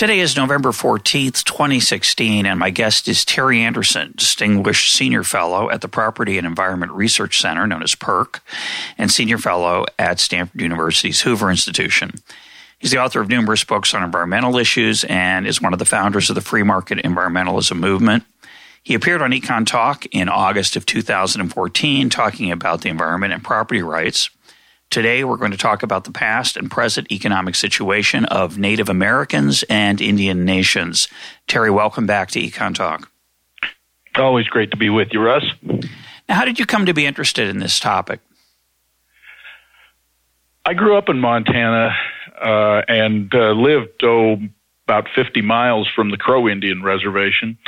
Today is November 14th, 2016, and my guest is Terry Anderson, Distinguished Senior Fellow at the Property and Environment Research Center, known as PERC, and Senior Fellow at Stanford University's Hoover Institution. He's the author of numerous books on environmental issues and is one of the founders of the free market environmentalism movement. He appeared on Econ Talk in August of 2014 talking about the environment and property rights. Today, we're going to talk about the past and present economic situation of Native Americans and Indian nations. Terry, welcome back to Econ Talk. Always great to be with you, Russ. Now, how did you come to be interested in this topic? I grew up in Montana uh, and uh, lived oh, about 50 miles from the Crow Indian Reservation.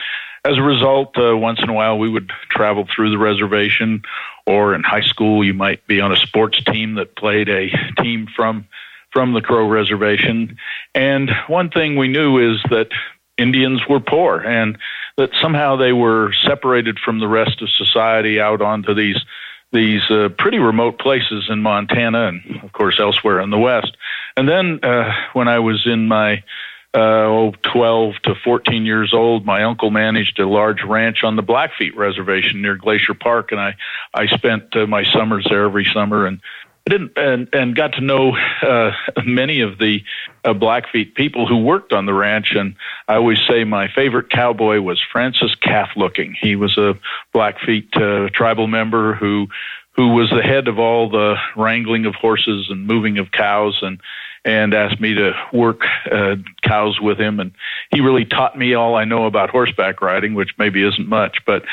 As a result, uh, once in a while we would travel through the reservation or in high school you might be on a sports team that played a team from from the Crow Reservation. And one thing we knew is that Indians were poor and that somehow they were separated from the rest of society out onto these these uh, pretty remote places in Montana and of course elsewhere in the West. And then uh, when I was in my uh, oh, 12 to 14 years old, my uncle managed a large ranch on the Blackfeet Reservation near Glacier Park, and I I spent uh, my summers there every summer and. Didn't and, and got to know uh, many of the uh, Blackfeet people who worked on the ranch, and I always say my favorite cowboy was Francis Calf Looking. He was a Blackfeet uh, tribal member who who was the head of all the wrangling of horses and moving of cows and and asked me to work uh, cows with him. And he really taught me all I know about horseback riding, which maybe isn't much. But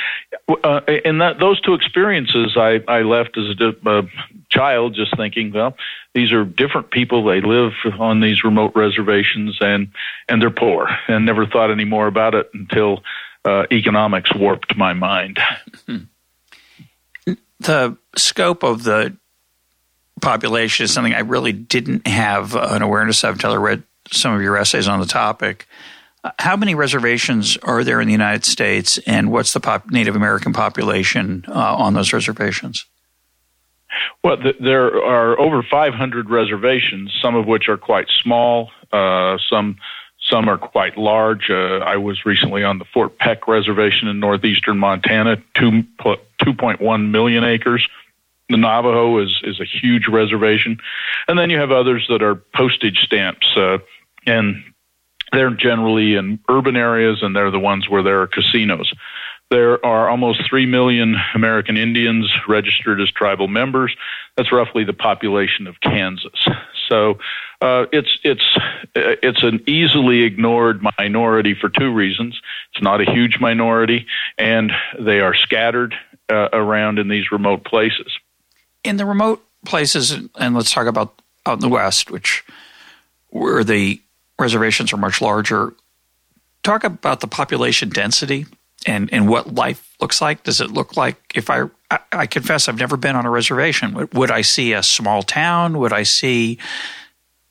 uh, in that those two experiences, I, I left as a, a child just thinking, well, these are different people. They live on these remote reservations, and and they're poor. And never thought any more about it until uh, economics warped my mind. The scope of the population is something I really didn't have an awareness of until I read some of your essays on the topic. How many reservations are there in the United States, and what's the pop- Native American population uh, on those reservations? Well, th- there are over 500 reservations, some of which are quite small, uh, some some are quite large. Uh, I was recently on the Fort Peck Reservation in northeastern Montana, two, 2.1 million acres. The Navajo is is a huge reservation, and then you have others that are postage stamps, uh, and they're generally in urban areas, and they're the ones where there are casinos. There are almost 3 million American Indians registered as tribal members. That's roughly the population of Kansas. So uh, it's it's it's an easily ignored minority for two reasons. It's not a huge minority, and they are scattered uh, around in these remote places in the remote places, and let's talk about out in the West, which where the reservations are much larger. Talk about the population density and, and what life looks like. Does it look like if I, I, I confess I've never been on a reservation. Would, I see a small town? Would I see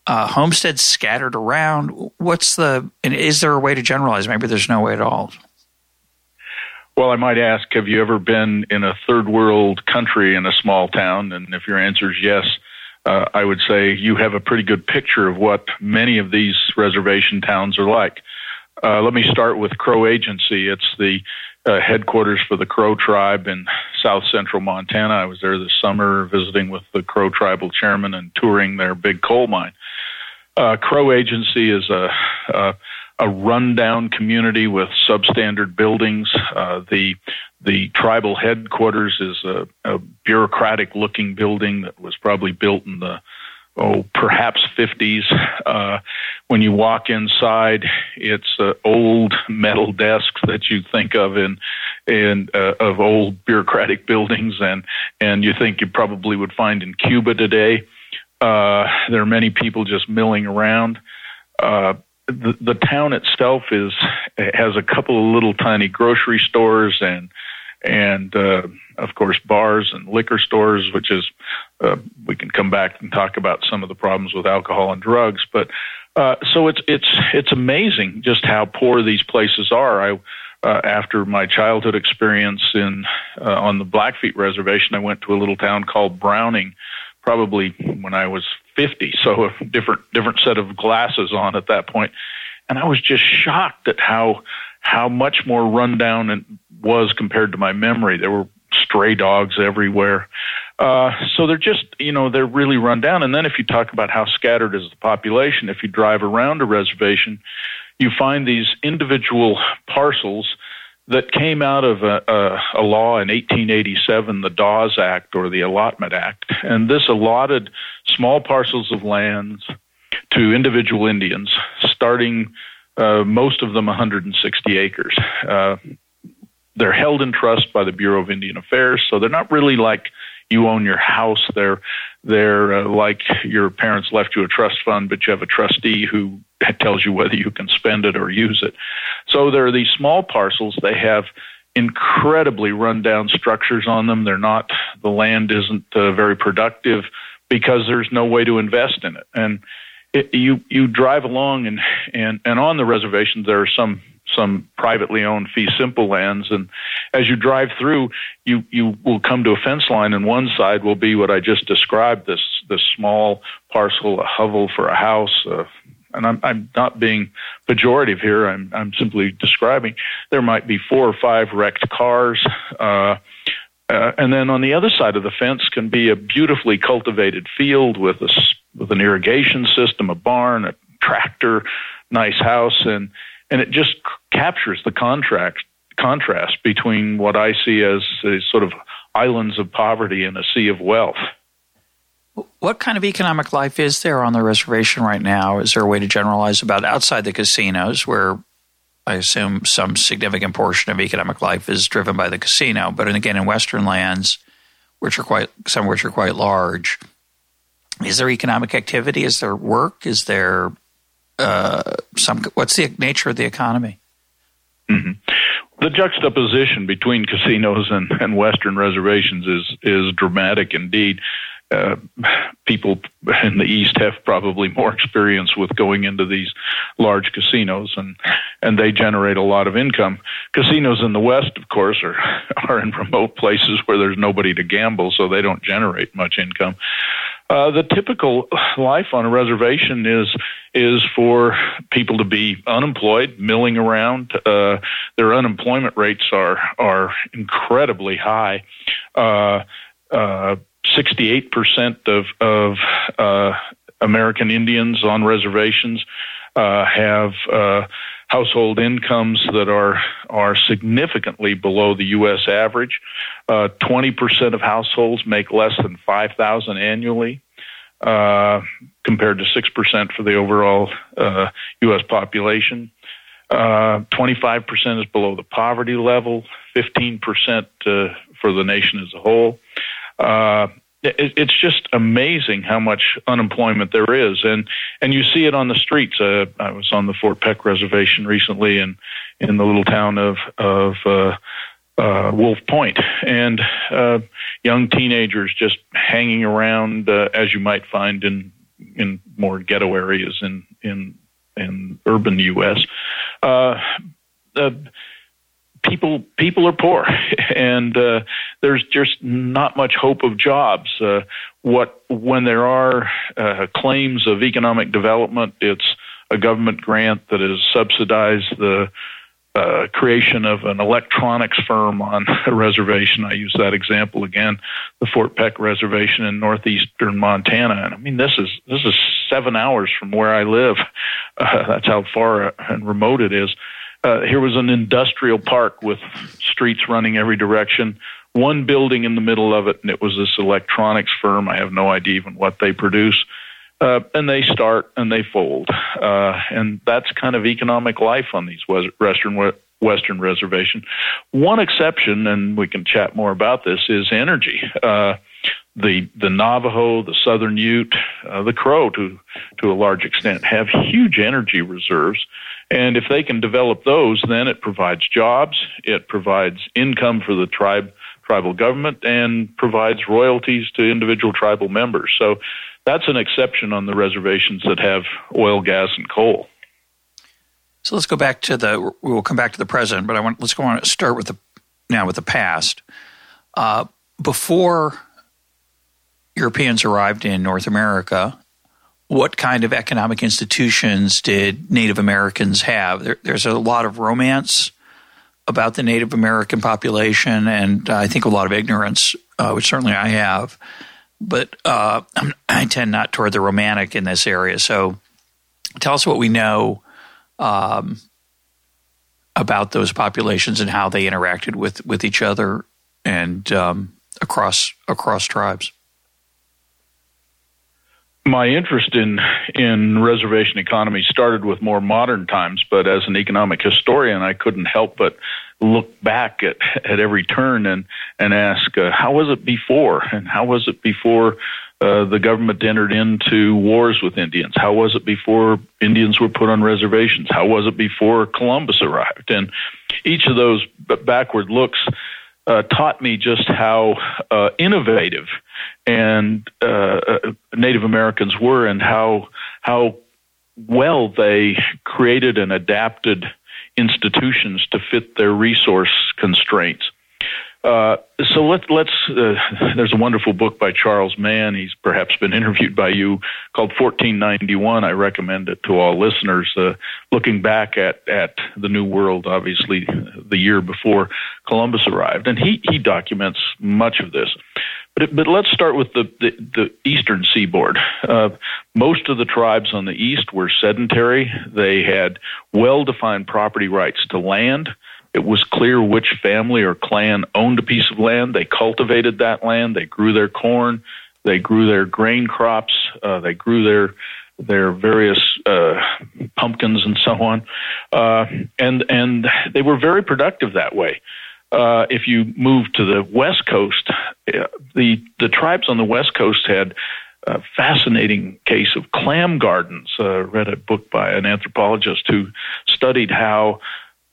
uh, homesteads scattered around? What's the and is there a way to generalize? Maybe there's no way at all. Well, I might ask, have you ever been in a third world country in a small town? And if your answer is yes, uh, I would say you have a pretty good picture of what many of these reservation towns are like. Uh, let me start with Crow Agency. It's the uh, headquarters for the Crow tribe in south central Montana. I was there this summer visiting with the Crow tribal chairman and touring their big coal mine. Uh, Crow Agency is a, a a rundown community with substandard buildings. Uh, the the tribal headquarters is a, a bureaucratic looking building that was probably built in the oh perhaps 50s. Uh, when you walk inside, it's uh, old metal desks that you think of in in uh, of old bureaucratic buildings, and and you think you probably would find in Cuba today. Uh, there are many people just milling around. The, the town itself is has a couple of little tiny grocery stores and and uh, of course bars and liquor stores, which is uh, we can come back and talk about some of the problems with alcohol and drugs. But uh, so it's it's it's amazing just how poor these places are. I uh, after my childhood experience in uh, on the Blackfeet Reservation, I went to a little town called Browning, probably when I was 50, so a different different set of glasses on at that point, and I was just shocked at how how much more rundown it was compared to my memory. There were stray dogs everywhere. Uh, so they're just, you know, they're really run down. And then if you talk about how scattered is the population, if you drive around a reservation, you find these individual parcels that came out of a, a, a, law in 1887, the Dawes Act or the Allotment Act. And this allotted small parcels of lands to individual Indians, starting uh, most of them 160 acres. Uh, they're held in trust by the Bureau of Indian Affairs, so they're not really like you own your house. They're they're uh, like your parents left you a trust fund, but you have a trustee who tells you whether you can spend it or use it. So there are these small parcels. They have incredibly rundown structures on them. They're not the land isn't uh, very productive because there's no way to invest in it. And it, you you drive along and and and on the reservations there are some some privately owned fee simple lands. And as you drive through, you, you will come to a fence line and one side will be what I just described, this, this small parcel, a hovel for a house, uh, and I'm, I'm not being pejorative here. I'm, I'm simply describing. There might be four or five wrecked cars. Uh, uh, and then on the other side of the fence can be a beautifully cultivated field with a, with an irrigation system, a barn, a tractor, nice house, and and it just captures the contract contrast between what I see as sort of islands of poverty and a sea of wealth. What kind of economic life is there on the reservation right now? Is there a way to generalize about outside the casinos, where I assume some significant portion of economic life is driven by the casino, but again in Western lands, which are quite some which are quite large, is there economic activity? Is there work? Is there uh, some? What's the nature of the economy? Mm-hmm. The juxtaposition between casinos and, and Western reservations is is dramatic indeed. Uh, people in the East have probably more experience with going into these large casinos, and and they generate a lot of income. Casinos in the West, of course, are are in remote places where there's nobody to gamble, so they don't generate much income. Uh, the typical life on a reservation is is for people to be unemployed, milling around. Uh, their unemployment rates are are incredibly high. Uh, uh, 68% of of uh, American Indians on reservations uh, have household incomes that are are significantly below the U.S. average. Uh, twenty percent of households make less than five thousand annually, uh, compared to six percent for the overall uh, U.S. population. Uh, twenty-five percent is below the poverty level. Fifteen percent uh, for the nation as a whole it's just amazing how much unemployment there is, and and you see it on the streets. Uh, I was on the Fort Peck reservation recently, in in the little town of of uh, uh, Wolf Point, and uh, young teenagers just hanging around, uh, as you might find in in more ghetto areas in in in urban U.S. Uh, Uh, people people are poor, and uh, there's just not much hope of jobs. Uh, what when there are uh, claims of economic development, it's a government grant that has subsidized the uh, creation of an electronics firm on a reservation. I use that example again, the Fort Peck Reservation in northeastern Montana. And I mean, this is this is seven hours from where I live. Uh, that's how far and remote it is. Uh, here was an industrial park with streets running every direction, one building in the middle of it, and it was this electronics firm. I have no idea even what they produce. Uh, and they start and they fold. Uh, and that's kind of economic life on these Western Western reservation. One exception, and we can chat more about this, is energy. Uh, the the Navajo, the Southern Ute, uh, the Crow, to to a large extent, have huge energy reserves, and if they can develop those, then it provides jobs, it provides income for the tribe tribal government, and provides royalties to individual tribal members. So that's an exception on the reservations that have oil, gas, and coal. So let's go back to the. We will come back to the present, but I want let's go on. Start with the now with the past. Uh, before Europeans arrived in North America, what kind of economic institutions did Native Americans have? There, there's a lot of romance about the Native American population, and uh, I think a lot of ignorance, uh, which certainly I have. But uh, I tend not toward the romantic in this area. So tell us what we know um, about those populations and how they interacted with, with each other and um, across across tribes my interest in in reservation economy started with more modern times, but as an economic historian, I couldn't help but look back at at every turn and and ask uh, how was it before, and how was it before uh, the government entered into wars with Indians? How was it before Indians were put on reservations? How was it before Columbus arrived? And each of those backward looks uh, taught me just how uh, innovative and uh, uh, Native Americans were, and how how well they created and adapted institutions to fit their resource constraints. Uh, so let, let's. Uh, there's a wonderful book by Charles Mann. He's perhaps been interviewed by you called 1491. I recommend it to all listeners. Uh, looking back at at the New World, obviously the year before Columbus arrived, and he he documents much of this. But but let's start with the the, the eastern seaboard. Uh, most of the tribes on the east were sedentary. They had well defined property rights to land. It was clear which family or clan owned a piece of land. They cultivated that land. They grew their corn. They grew their grain crops. Uh, they grew their their various uh, pumpkins and so on, uh, and and they were very productive that way. Uh, if you move to the west coast, uh, the the tribes on the west coast had a fascinating case of clam gardens. Uh, read a book by an anthropologist who studied how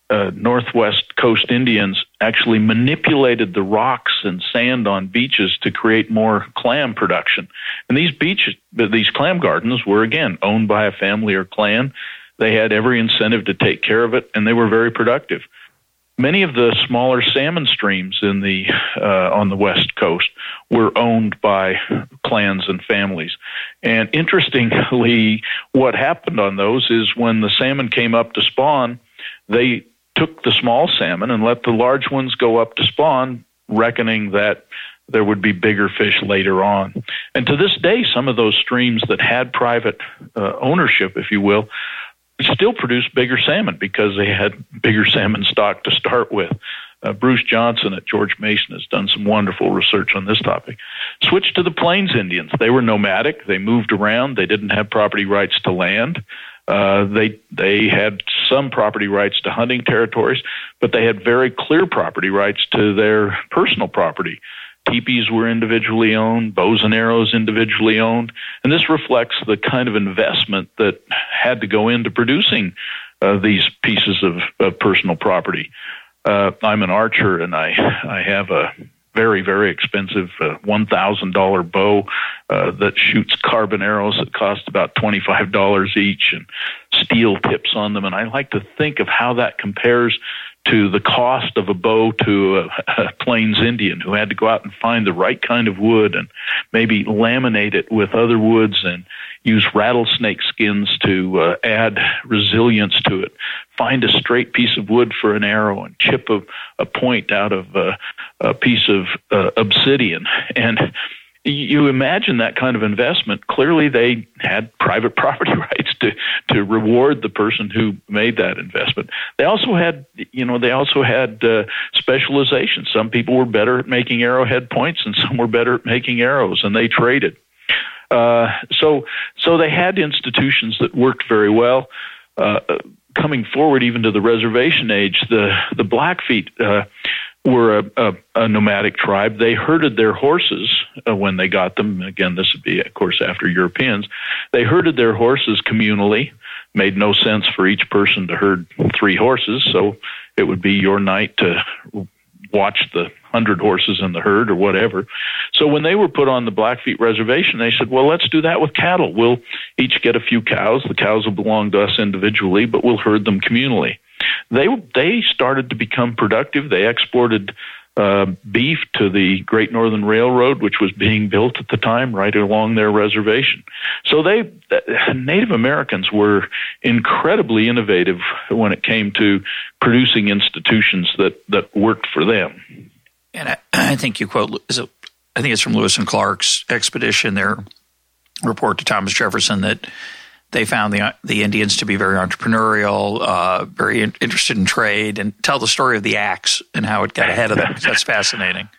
uh, Northwest Coast Indians actually manipulated the rocks and sand on beaches to create more clam production. And these beaches, these clam gardens were again owned by a family or clan. They had every incentive to take care of it, and they were very productive. Many of the smaller salmon streams in the uh, on the west coast were owned by clans and families. And interestingly, what happened on those is when the salmon came up to spawn, they took the small salmon and let the large ones go up to spawn, reckoning that there would be bigger fish later on. And to this day, some of those streams that had private uh, ownership, if you will, still produce bigger salmon because they had bigger salmon stock to start with. Uh, Bruce Johnson at George Mason has done some wonderful research on this topic. Switch to the Plains Indians. They were nomadic. They moved around. They didn't have property rights to land. Uh, they they had some property rights to hunting territories, but they had very clear property rights to their personal property. Teepees were individually owned, bows and arrows individually owned, and this reflects the kind of investment that had to go into producing uh, these pieces of, of personal property. Uh, I'm an archer, and I I have a very, very expensive uh, $1,000 bow uh, that shoots carbon arrows that cost about $25 each and steel tips on them. And I like to think of how that compares to the cost of a bow to a, a Plains Indian who had to go out and find the right kind of wood and maybe laminate it with other woods and use rattlesnake skins to uh, add resilience to it. Find a straight piece of wood for an arrow and chip a, a point out of uh, a piece of uh, obsidian. And you imagine that kind of investment. Clearly, they had private property rights to to reward the person who made that investment. They also had, you know, they also had uh, specialization. Some people were better at making arrowhead points, and some were better at making arrows, and they traded. Uh, so, so they had institutions that worked very well. Uh, coming forward, even to the reservation age, the the Blackfeet uh, were a, a, a nomadic tribe. They herded their horses uh, when they got them. Again, this would be, of course, after Europeans. They herded their horses communally. Made no sense for each person to herd three horses, so it would be your night to watch the hundred horses in the herd or whatever. So when they were put on the Blackfeet reservation, they said, well, let's do that with cattle. We'll each get a few cows. The cows will belong to us individually, but we'll herd them communally. They, they started to become productive. They exported uh, beef to the Great Northern Railroad, which was being built at the time right along their reservation. So they, Native Americans were incredibly innovative when it came to producing institutions that, that worked for them. And I, I think you quote, is it, I think it's from Lewis and Clark's expedition, their report to Thomas Jefferson that they found the the Indians to be very entrepreneurial, uh, very in, interested in trade, and tell the story of the axe and how it got ahead of them. That's fascinating.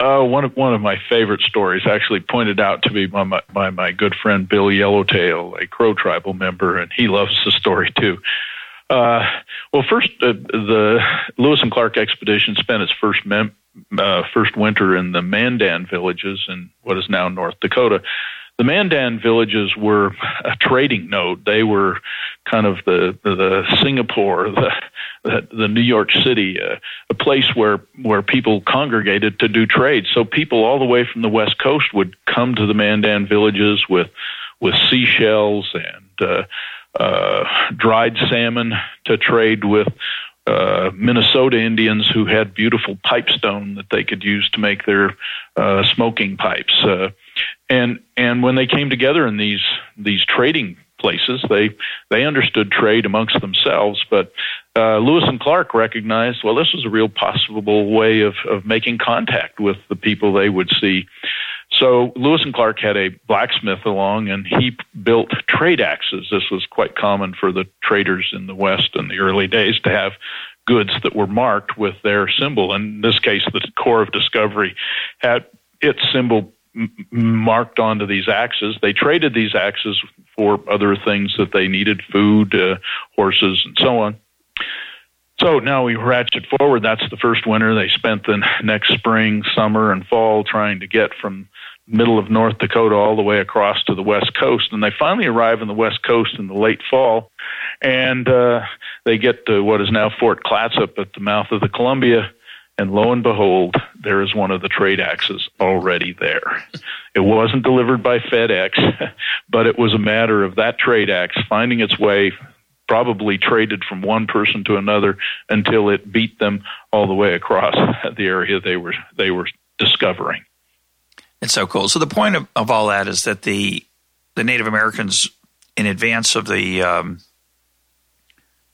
Uh, one of one of my favorite stories, actually pointed out to me by my, by my good friend Bill Yellowtail, a Crow tribal member, and he loves the story too. Uh, well, first, uh, the Lewis and Clark expedition spent its first mem- uh, first winter in the Mandan villages in what is now North Dakota the Mandan villages were a trading node. They were kind of the the, Singapore, the, the, the New York City, uh, a place where where people congregated to do trade. So people all the way from the West Coast would come to the Mandan villages with with seashells and uh, uh, dried salmon to trade with uh, Minnesota Indians who had beautiful pipestone that they could use to make their uh, smoking pipes. Uh, and and when they came together in these these trading places, they they understood trade amongst themselves. But uh, Lewis and Clark recognized, well, this was a real possible way of of making contact with the people they would see. So Lewis and Clark had a blacksmith along, and he built trade axes. This was quite common for the traders in the West in the early days to have goods that were marked with their symbol. In this case, the Corps of Discovery had its symbol marked onto these axes. They traded these axes for other things that they needed food, uh, horses, and so on. So now we ratchet forward. That's the first winter. They spent the next spring, summer, and fall trying to get from middle of North Dakota all the way across to the west coast. And they finally arrive on the west coast in the late fall, and uh, they get to what is now Fort Clatsop at the mouth of the Columbia and lo and behold, there is one of the trade axes already there. It wasn't delivered by FedEx, but it was a matter of that trade axe finding its way, probably traded from one person to another until it beat them all the way across the area they were they were discovering. It's so cool. So the point of, of all that is that the the Native Americans, in advance of the um,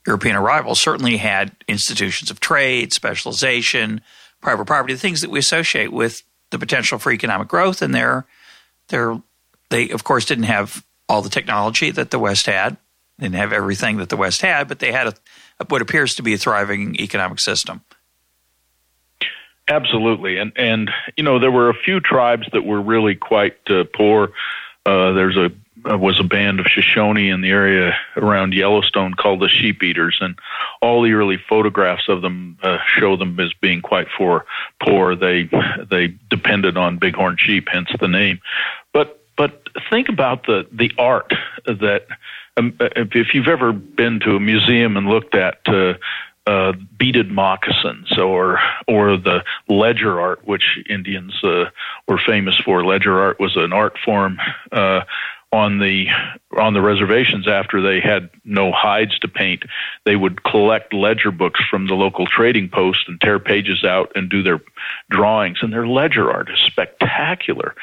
European arrival certainly had institutions of trade, specialization, private property, the things that we associate with the potential for economic growth. And they're, they're, they, of course, didn't have all the technology that the West had, they didn't have everything that the West had, but they had a, what appears to be a thriving economic system. Absolutely, and and you know there were a few tribes that were really quite uh, poor. Uh, there's a uh, was a band of Shoshone in the area around Yellowstone called the Sheep Eaters, and all the early photographs of them uh, show them as being quite for poor. They they depended on bighorn sheep, hence the name. But but think about the the art that um, if you've ever been to a museum and looked at. Uh, uh, beaded moccasins or or the ledger art, which Indians uh, were famous for. Ledger art was an art form uh, on the on the reservations after they had no hides to paint. They would collect ledger books from the local trading post and tear pages out and do their drawings. And their ledger art is spectacular.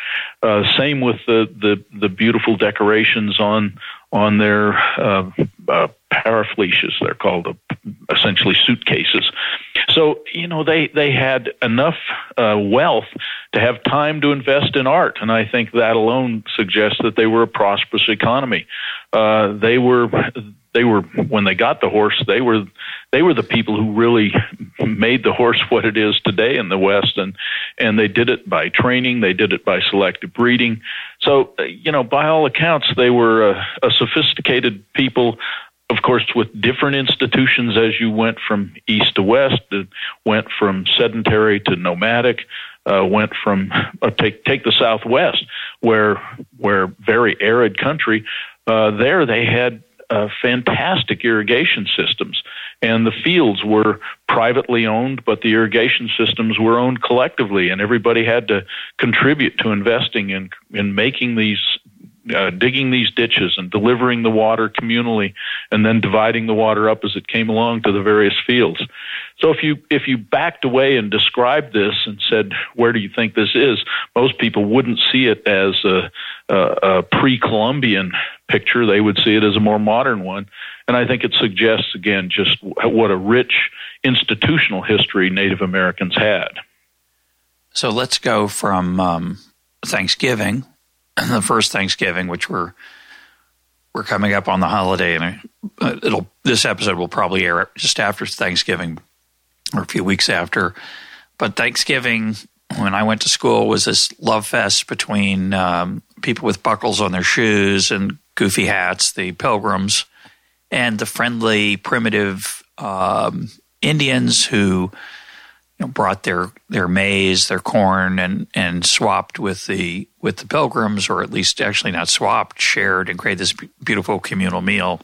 Uh, same with the, the the beautiful decorations on on their uh, uh, they're called uh, essentially suitcases. So you know they they had enough uh, wealth to have time to invest in art, and I think that alone suggests that they were a prosperous economy. Uh, they were they were when they got the horse they were they were the people who really made the horse what it is today in the west and and they did it by training they did it by selective breeding so uh, you know by all accounts they were a, a sophisticated people of course, with different institutions as you went from east to west, went from sedentary to nomadic, uh, went from uh, take take the Southwest, where where very arid country. Uh, there they had uh, fantastic irrigation systems, and the fields were privately owned, but the irrigation systems were owned collectively, and everybody had to contribute to investing in in making these uh, digging these ditches and delivering the water communally and then dividing the water up as it came along to the various fields. So if you if you backed away and described this and said where do you think this is, most people wouldn't see it as a, a, a pre-Columbian picture. They would see it as a more modern one, and I think it suggests again just what a rich institutional history Native Americans had. So let's go from um, Thanksgiving the first Thanksgiving, which we're we're coming up on the holiday, and uh, it'll this episode will probably air just after Thanksgiving or a few weeks after. But Thanksgiving, when I went to school, was this love fest between um, people with buckles on their shoes and goofy hats, the pilgrims, and the friendly, primitive um, Indians who you know, brought their their maize, their corn, and and swapped with the with the pilgrims, or at least actually not swapped, shared, and created this beautiful communal meal.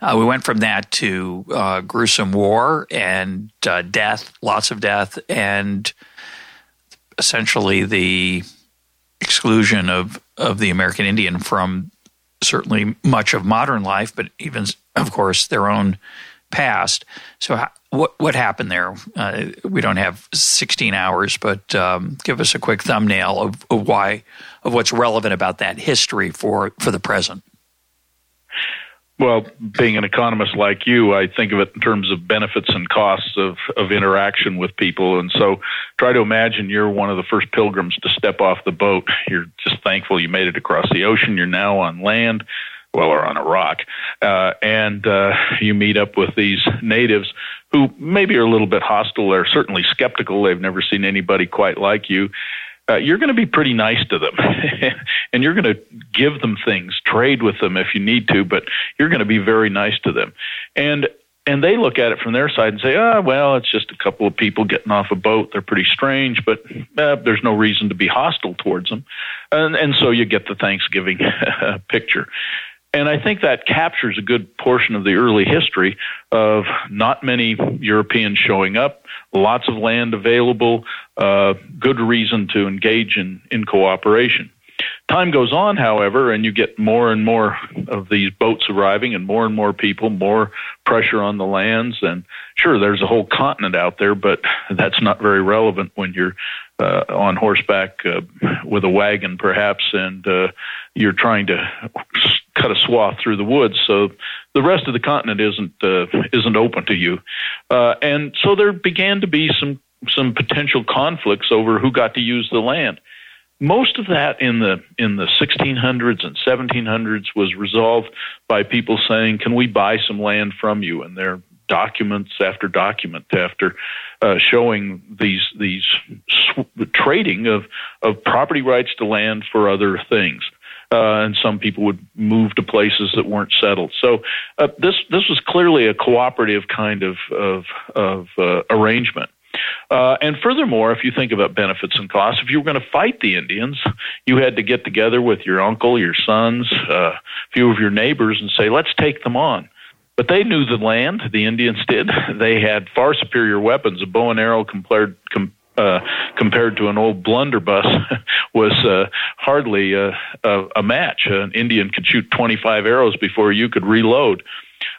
Uh, we went from that to uh, gruesome war and uh, death, lots of death, and essentially the exclusion of of the American Indian from certainly much of modern life, but even, of course, their own past. So, what what happened there? Uh, we don't have 16 hours, but um, give us a quick thumbnail of, of why of what's relevant about that history for for the present. Well, being an economist like you, I think of it in terms of benefits and costs of, of interaction with people. And so try to imagine you're one of the first pilgrims to step off the boat. You're just thankful you made it across the ocean. You're now on land well, or on a rock, uh, and uh, you meet up with these natives who maybe are a little bit hostile. They're certainly skeptical. They've never seen anybody quite like you. Uh, you're going to be pretty nice to them, and you're going to give them things, trade with them if you need to, but you're going to be very nice to them. And and they look at it from their side and say, ah, oh, well, it's just a couple of people getting off a boat. They're pretty strange, but uh, there's no reason to be hostile towards them. And, and so you get the Thanksgiving picture. And I think that captures a good portion of the early history of not many Europeans showing up, lots of land available, good reason to engage in, in cooperation. Time goes on, however, and you get more and more of these boats arriving and more and more people, more pressure on the lands. And sure, there's a whole continent out there, but that's not very relevant when you're uh, on horseback uh, with a wagon, perhaps, and uh, you're trying to cut a swath through the woods. So the rest of the continent isn't uh, isn't open to you, uh, and so there began to be some some potential conflicts over who got to use the land. Most of that in the in the 1600s and 1700s was resolved by people saying, "Can we buy some land from you?" And there documents after document after uh, showing these these sw- trading of of property rights to land for other things uh, and some people would move to places that weren't settled. So uh, this this was clearly a cooperative kind of of, of uh, arrangement. Uh, and furthermore, if you think about benefits and costs, if you were going to fight the Indians, you had to get together with your uncle, your sons, uh, a few of your neighbors, and say, "Let's take them on." But they knew the land. The Indians did. They had far superior weapons. A bow and arrow compared com- uh, compared to an old blunderbuss was uh, hardly uh, a, a match. An Indian could shoot 25 arrows before you could reload.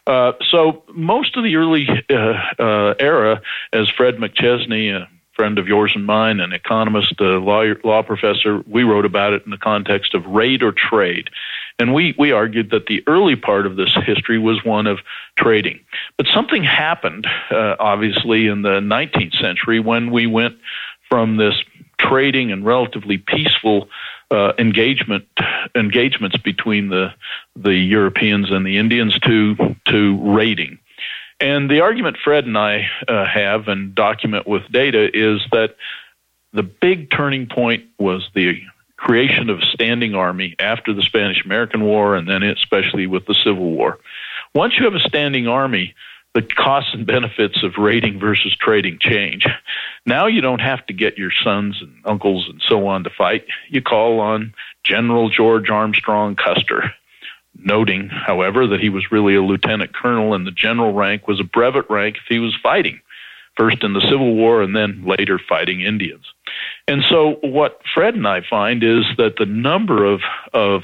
Uh, so most of the early uh, uh, era, as Fred McChesney, a friend of yours and mine, an economist, a lawyer, law professor, we wrote about it in the context of raid or trade. And we, we argued that the early part of this history was one of trading. But something happened, uh, obviously, in the 19th century when we went from this trading and relatively peaceful uh, engagement engagements between the the Europeans and the Indians to to raiding. And the argument Fred and I uh, have and document with data is that the big turning point was the creation of a standing army after the Spanish American War and then especially with the Civil War. once you have a standing army, the costs and benefits of raiding versus trading change. Now you don't have to get your sons and uncles and so on to fight. You call on General George Armstrong Custer, noting, however, that he was really a lieutenant colonel and the general rank was a brevet rank if he was fighting, first in the Civil War and then later fighting Indians. And so what Fred and I find is that the number of, of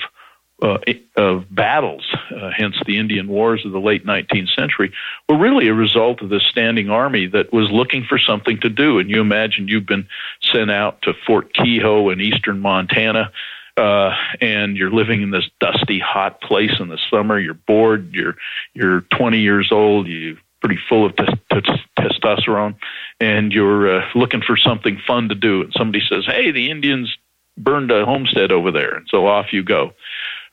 uh, of battles, uh, hence the Indian Wars of the late 19th century, were really a result of this standing army that was looking for something to do. And you imagine you've been sent out to Fort Keogh in eastern Montana. Uh, and you're living in this dusty, hot place in the summer. You're bored. You're you're 20 years old. You're pretty full of t- t- testosterone, and you're uh, looking for something fun to do. And somebody says, "Hey, the Indians burned a homestead over there," and so off you go.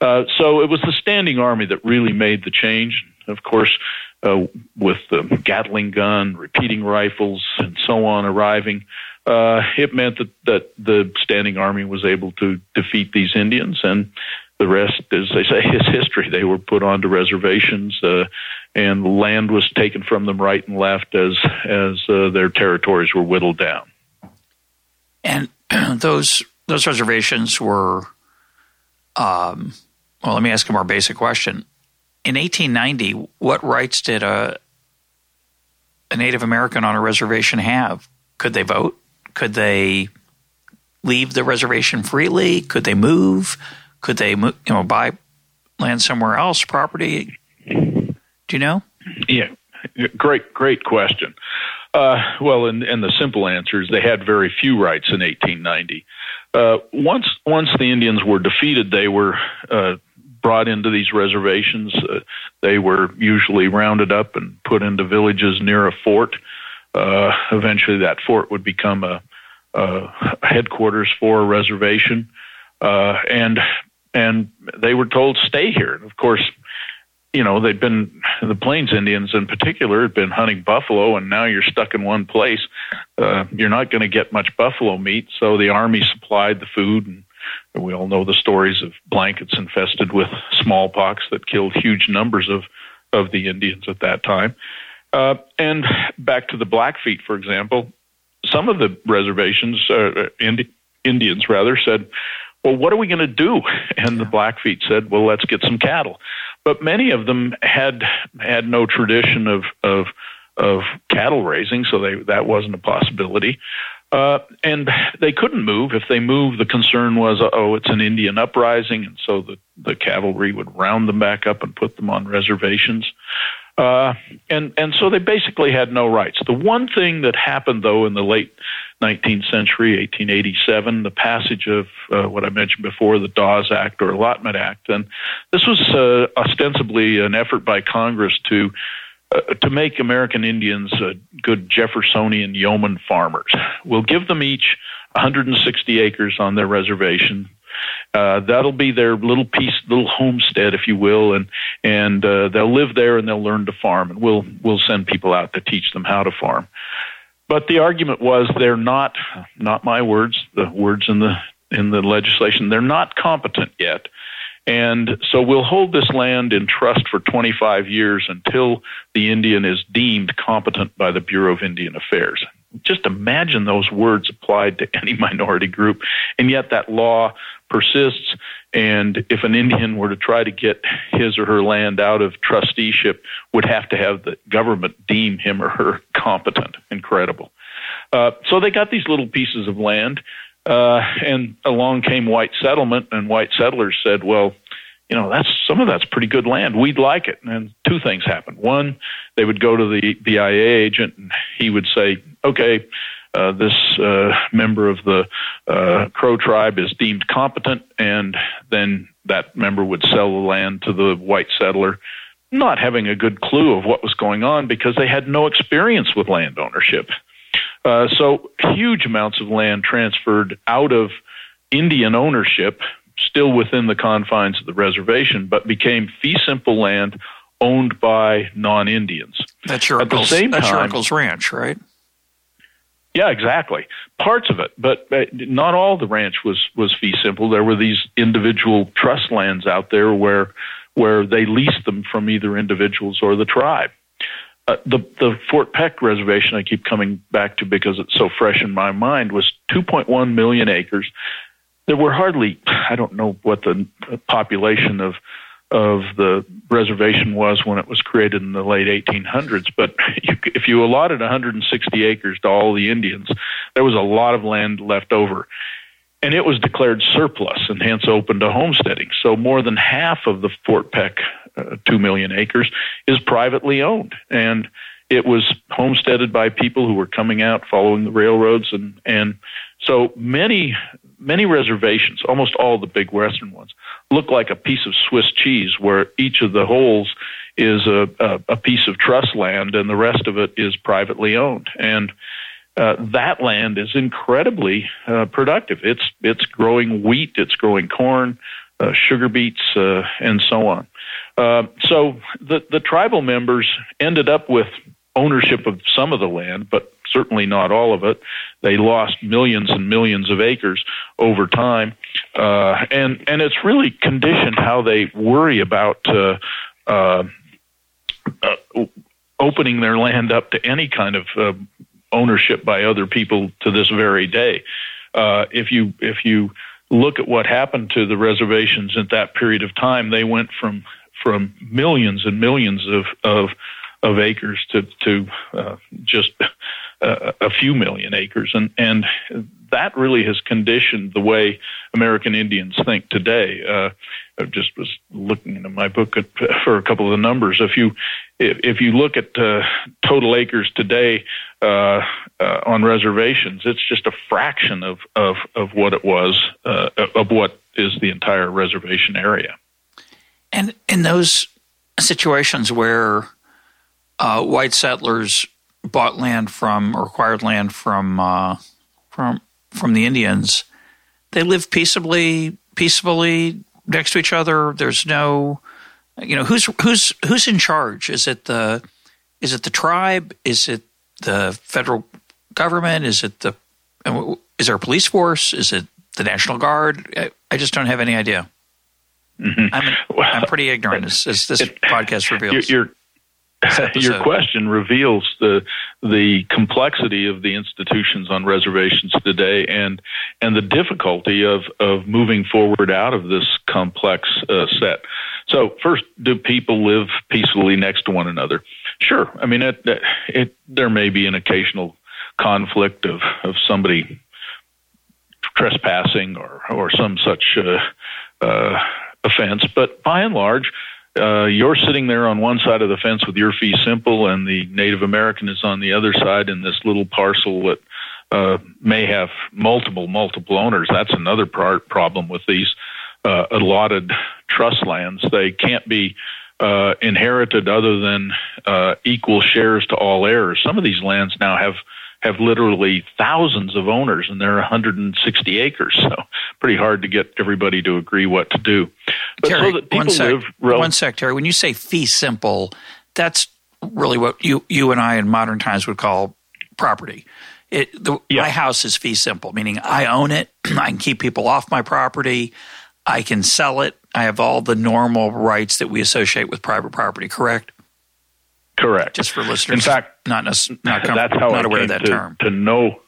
Uh, so it was the standing army that really made the change. Of course, uh, with the Gatling gun, repeating rifles, and so on arriving, uh, it meant that, that the standing army was able to defeat these Indians, and the rest, as they say, is history. They were put onto reservations, uh, and land was taken from them right and left as as uh, their territories were whittled down. And those those reservations were um, well, let me ask a more basic question. In 1890, what rights did a, a Native American on a reservation have? Could they vote? Could they leave the reservation freely? Could they move? Could they, you know, buy land somewhere else, property? Do you know? Yeah, great, great question. Uh, well, and, and the simple answer is they had very few rights in 1890. Uh, once once the Indians were defeated, they were uh, brought into these reservations. Uh, they were usually rounded up and put into villages near a fort. Uh, eventually, that fort would become a, a headquarters for a reservation, uh, and and they were told stay here. Of course, you know they'd been the Plains Indians in particular had been hunting buffalo, and now you're stuck in one place. Uh, you're not going to get much buffalo meat, so the army supplied the food and we all know the stories of blankets infested with smallpox that killed huge numbers of, of the Indians at that time. Uh, and back to the Blackfeet, for example, some of the reservations, uh, Indi- Indians rather, said, well, what are we going to do? And the Blackfeet said, well, let's get some cattle. But many of them had had no tradition of of of cattle raising, so they that wasn't a possibility. Uh, and they couldn't move. If they moved, the concern was, oh, it's an Indian uprising, and so the, the cavalry would round them back up and put them on reservations. Uh, and and so they basically had no rights. The one thing that happened, though, in the late 19th century, 1887, the passage of uh, what I mentioned before, the Dawes Act or Allotment Act, and this was uh, ostensibly an effort by Congress to uh, to make American Indians uh, good Jeffersonian yeoman farmers. We'll give them each 160 acres on their reservation. Uh, that'll be their little piece, little homestead, if you will, and and uh, they'll live there and they'll learn to farm, and we'll we'll send people out to teach them how to farm. But the argument was they're not, not my words, the words in the in the legislation. They're not competent yet and so we'll hold this land in trust for 25 years until the Indian is deemed competent by the Bureau of Indian Affairs. Just imagine those words applied to any minority group. And yet that law persists. And if an Indian were to try to get his or her land out of trusteeship, would have to have the government deem him or her competent. Incredible. Uh, so they got these little pieces of land uh, and along came white settlement, and white settlers said, "Well, you know, that's some of that's pretty good land. We'd like it." And two things happened. One, they would go to the BIA agent, and he would say, "Okay." Uh, this uh, member of the uh, Crow tribe is deemed competent, and then that member would sell the land to the white settler, not having a good clue of what was going on because they had no experience with land ownership. Uh, so huge amounts of land transferred out of Indian ownership, still within the confines of the reservation, but became fee simple land owned by non-Indians. That's your, At uncle's, the same that's time, your uncle's ranch, right? Yeah, exactly. Parts of it, but not all the ranch was was fee simple. There were these individual trust lands out there where where they leased them from either individuals or the tribe. Uh, the the Fort Peck reservation I keep coming back to because it's so fresh in my mind was 2.1 million acres. There were hardly I don't know what the population of of the reservation was when it was created in the late 1800s. But you, if you allotted 160 acres to all the Indians, there was a lot of land left over. And it was declared surplus and hence open to homesteading. So more than half of the Fort Peck, uh, 2 million acres, is privately owned. And it was homesteaded by people who were coming out following the railroads and, and so many many reservations, almost all the big western ones, look like a piece of Swiss cheese where each of the holes is a, a, a piece of trust land and the rest of it is privately owned. And uh, that land is incredibly uh, productive. It's it's growing wheat, it's growing corn, uh, sugar beets, uh, and so on. Uh, so the the tribal members ended up with ownership of some of the land, but certainly not all of it. They lost millions and millions of acres over time, uh, and and it's really conditioned how they worry about uh, uh, uh opening their land up to any kind of uh, ownership by other people to this very day. If you if you look at what happened to the reservations at that period of time, they went from from millions and millions of of of acres to to uh, just a, a few million acres, and and that really has conditioned the way American Indians think today. Uh, I just was looking into my book at, for a couple of the numbers. If you if, if you look at uh, total acres today uh, uh, on reservations, it's just a fraction of of, of what it was uh, of what is the entire reservation area. And in those situations where uh, white settlers bought land from or acquired land from uh, from from the Indians, they live peaceably peacefully next to each other. There's no, you know, who's who's who's in charge? Is it the is it the tribe? Is it the federal government? Is it the is there a police force? Is it the National Guard? I, I just don't have any idea. Mm-hmm. I'm, I'm pretty ignorant, as, as this it, podcast reveals. You're, your question reveals the the complexity of the institutions on reservations today and and the difficulty of of moving forward out of this complex uh, set. So first, do people live peacefully next to one another? Sure. I mean, it, it there may be an occasional conflict of of somebody trespassing or or some such uh, uh, offense, but by and large uh, you're sitting there on one side of the fence with your fee simple, and the Native American is on the other side in this little parcel that uh, may have multiple, multiple owners. That's another part problem with these uh, allotted trust lands. They can't be uh, inherited other than uh, equal shares to all heirs. Some of these lands now have have literally thousands of owners and they're 160 acres. So pretty hard to get everybody to agree what to do. But Terry, so one sec, rel- one sec, Terry. When you say fee simple, that's really what you you and I in modern times would call property. It, the, yeah. My house is fee simple, meaning I own it. I can keep people off my property. I can sell it. I have all the normal rights that we associate with private property. Correct? Correct. Just for listeners, in fact, not not, com- that's how not I aware of that to, term. To know,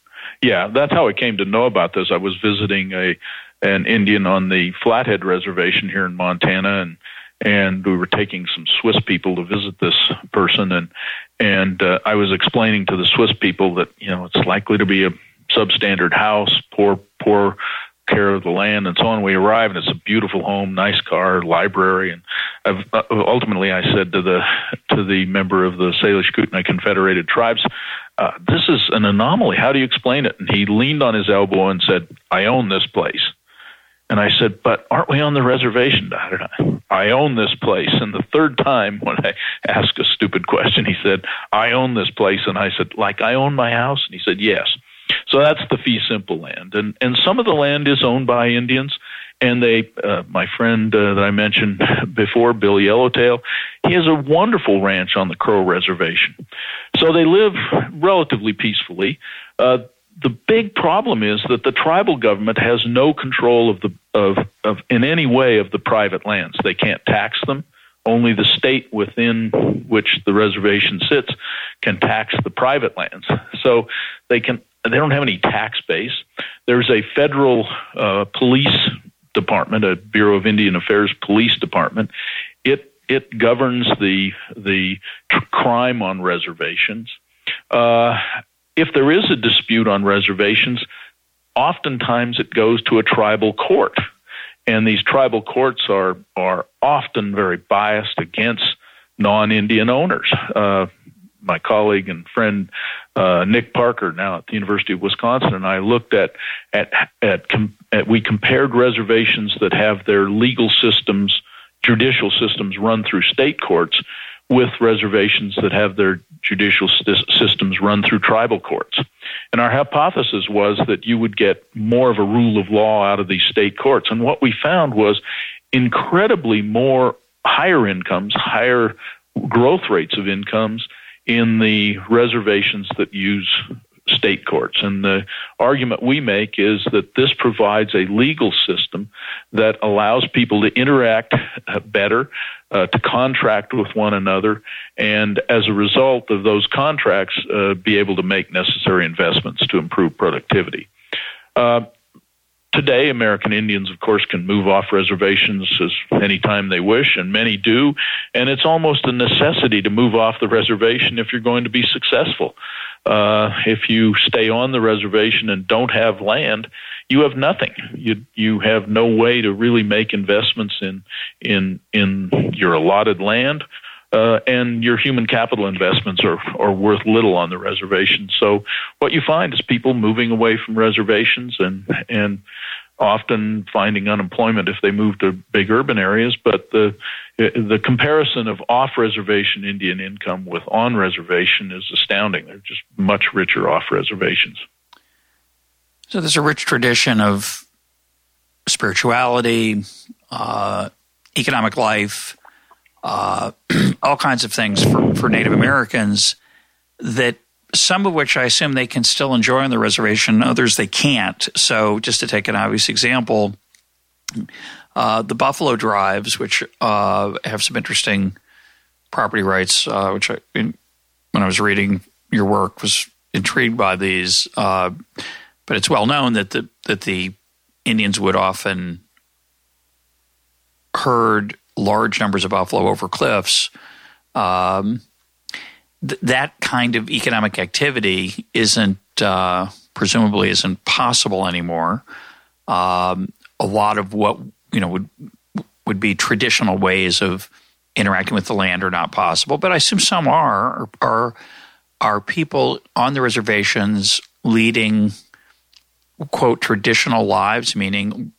yeah, that's how I came to know about this. I was visiting a an Indian on the Flathead Reservation here in Montana, and and we were taking some Swiss people to visit this person, and and uh, I was explaining to the Swiss people that you know it's likely to be a substandard house, poor poor care of the land and so on. We arrive and it's a beautiful home, nice car, library, and I've, uh, ultimately I said to the to the member of the Salish Kootenai Confederated Tribes, uh, "This is an anomaly. How do you explain it?" And he leaned on his elbow and said, "I own this place." And I said, "But aren't we on the reservation?" I own this place. And the third time when I asked a stupid question, he said, "I own this place." And I said, "Like I own my house?" And he said, "Yes." So that's the fee simple land, and and some of the land is owned by Indians. And they, uh, my friend uh, that I mentioned before, Bill Yellowtail, he has a wonderful ranch on the Crow Reservation. So they live relatively peacefully. Uh, the big problem is that the tribal government has no control of the of, of in any way of the private lands. They can't tax them. only the state within which the reservation sits can tax the private lands. So they can they don't have any tax base. There's a federal uh, police department, a Bureau of Indian Affairs police department. It it governs the the crime on reservations. Uh, if there is a dispute on reservations, oftentimes it goes to a tribal court, and these tribal courts are are often very biased against non-Indian owners. Uh, my colleague and friend uh, Nick Parker, now at the University of Wisconsin, and I looked at at at, com- at we compared reservations that have their legal systems, judicial systems run through state courts, with reservations that have their judicial st- systems run through tribal courts. And our hypothesis was that you would get more of a rule of law out of these state courts. And what we found was incredibly more higher incomes, higher growth rates of incomes in the reservations that use state courts. And the argument we make is that this provides a legal system that allows people to interact better, uh, to contract with one another, and as a result of those contracts, uh, be able to make necessary investments to improve productivity. Uh, Today, American Indians, of course, can move off reservations as anytime they wish, and many do. And it's almost a necessity to move off the reservation if you're going to be successful. Uh, if you stay on the reservation and don't have land, you have nothing. You you have no way to really make investments in in in your allotted land uh, and your human capital investments are, are worth little on the reservation. So what you find is people moving away from reservations and and often finding unemployment if they move to big urban areas. But the the comparison of off reservation Indian income with on reservation is astounding. They're just much richer off reservations. So there's a rich tradition of spirituality, uh, economic life, uh, all kinds of things for, for Native Americans that some of which I assume they can still enjoy on the reservation, others they can't. So, just to take an obvious example, uh, the Buffalo Drives, which uh, have some interesting property rights, uh, which I, in, when I was reading your work, was intrigued by these. Uh, but it's well known that the that the Indians would often herd large numbers of buffalo over cliffs, um, th- that kind of economic activity isn't uh, presumably isn't possible anymore. Um, a lot of what you know would would be traditional ways of interacting with the land are not possible, but I assume some are. Are are people on the reservations leading quote traditional lives, meaning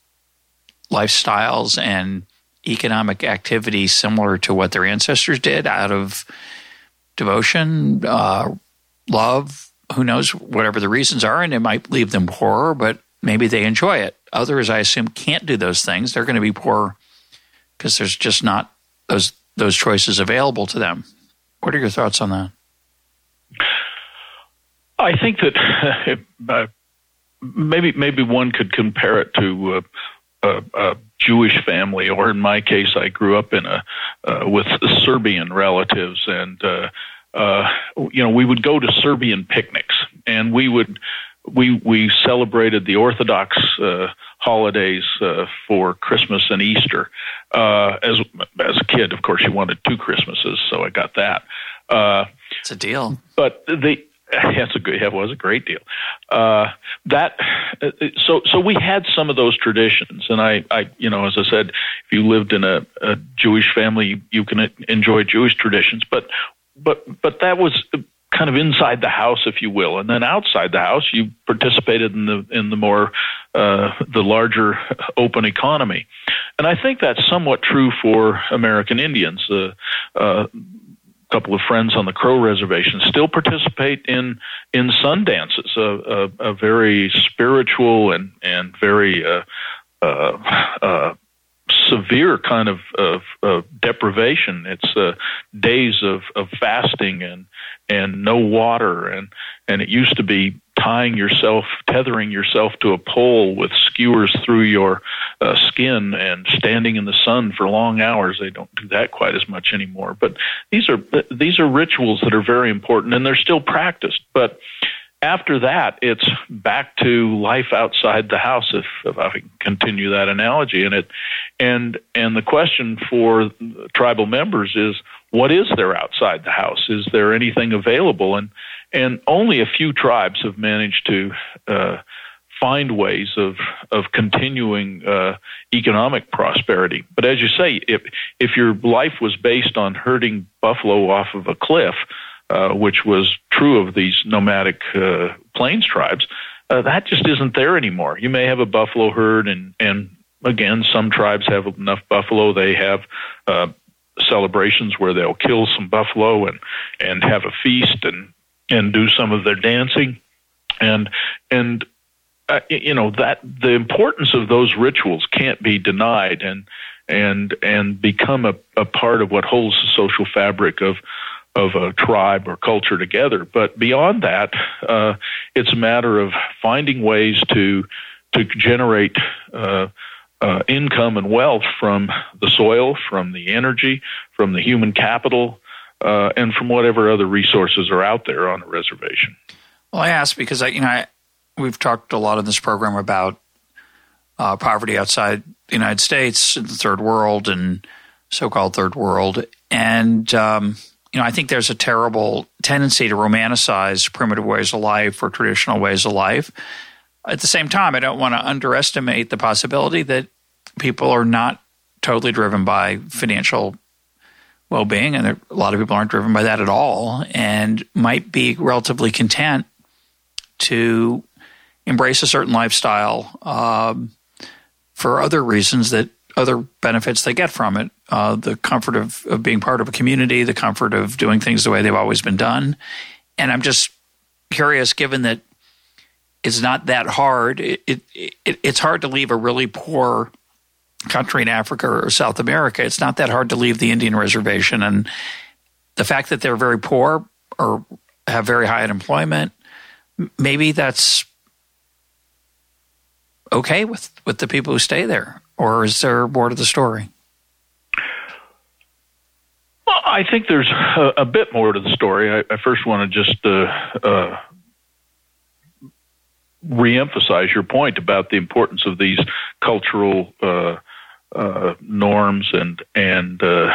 lifestyles and economic activity similar to what their ancestors did out of devotion, uh, love, who knows, whatever the reasons are, and it might leave them poorer, but maybe they enjoy it. Others, I assume, can't do those things. They're going to be poor because there's just not those those choices available to them. What are your thoughts on that? I think that uh, maybe maybe one could compare it to uh, a, a Jewish family, or in my case, I grew up in a uh, with Serbian relatives, and uh, uh, you know we would go to Serbian picnics, and we would we we celebrated the Orthodox uh, holidays uh, for Christmas and Easter. Uh, as as a kid, of course, you wanted two Christmases, so I got that. Uh, it's a deal. But the That's a good. It was a great deal. Uh, that uh, so so we had some of those traditions, and I, I you know, as I said, if you lived in a, a Jewish family, you can enjoy Jewish traditions. But but but that was kind of inside the house, if you will, and then outside the house, you participated in the in the more uh, the larger open economy, and I think that's somewhat true for American Indians. Uh, uh, couple of friends on the Crow Reservation still participate in in sun dances, a, a, a very spiritual and and very uh, uh, uh, severe kind of, of, of deprivation. It's uh, days of, of fasting and and no water and and it used to be tying yourself, tethering yourself to a pole with skewers through your uh, skin and standing in the sun for long hours. They don't do that quite as much anymore. But these are these are rituals that are very important, and they're still practiced. But after that, it's back to life outside the house, if, if I can continue that analogy. And it, and and the question for tribal members is, what is there outside the house? Is there anything available? And and only a few tribes have managed to uh, find ways of of continuing uh, economic prosperity. But as you say, if if your life was based on herding buffalo off of a cliff, uh, which was true of these nomadic uh, plains tribes, uh, that just isn't there anymore. You may have a buffalo herd, and and again, some tribes have enough buffalo. They have uh, celebrations where they'll kill some buffalo and and have a feast and and do some of their dancing, and and uh, you know that the importance of those rituals can't be denied, and and and become a, a part of what holds the social fabric of of a tribe or culture together. But beyond that, uh, it's a matter of finding ways to to generate uh, uh, income and wealth from the soil, from the energy, from the human capital, uh, and from whatever other resources are out there on a reservation. Well, I ask because I, you know, I, we've talked a lot in this program about uh, poverty outside the United States, the third world, and so-called third world, and um, you know, I think there's a terrible tendency to romanticize primitive ways of life or traditional ways of life. At the same time, I don't want to underestimate the possibility that people are not totally driven by financial well being, and a lot of people aren't driven by that at all, and might be relatively content to embrace a certain lifestyle um, for other reasons that other benefits they get from it uh, the comfort of, of being part of a community, the comfort of doing things the way they've always been done. And I'm just curious, given that it's not that hard, it, it, it, it's hard to leave a really poor country in Africa or South America. It's not that hard to leave the Indian reservation. And the fact that they're very poor or have very high unemployment, maybe that's okay with, with the people who stay there. Or is there more to the story? Well, I think there's a, a, bit more to the story. I, I first want to just uh, uh, reemphasize your point about the importance of these cultural uh, uh norms and and uh,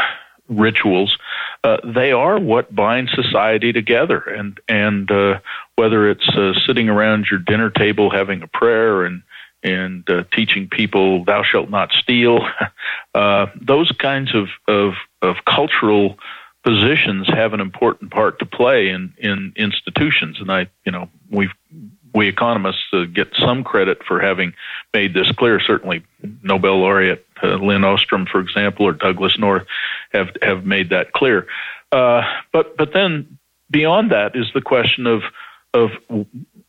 rituals. Uh, they are what binds society together, and and whether it's sitting around your dinner table having a prayer and and uh, teaching people thou shalt not steal. Uh, those kinds of, of, of cultural positions have an important part to play in, in institutions. And I, you know, we we economists uh, get some credit for having made this clear. Certainly, Nobel laureate uh, Lynn Ostrom, for example, or Douglass North have have made that clear. Uh, but but then beyond that is the question of of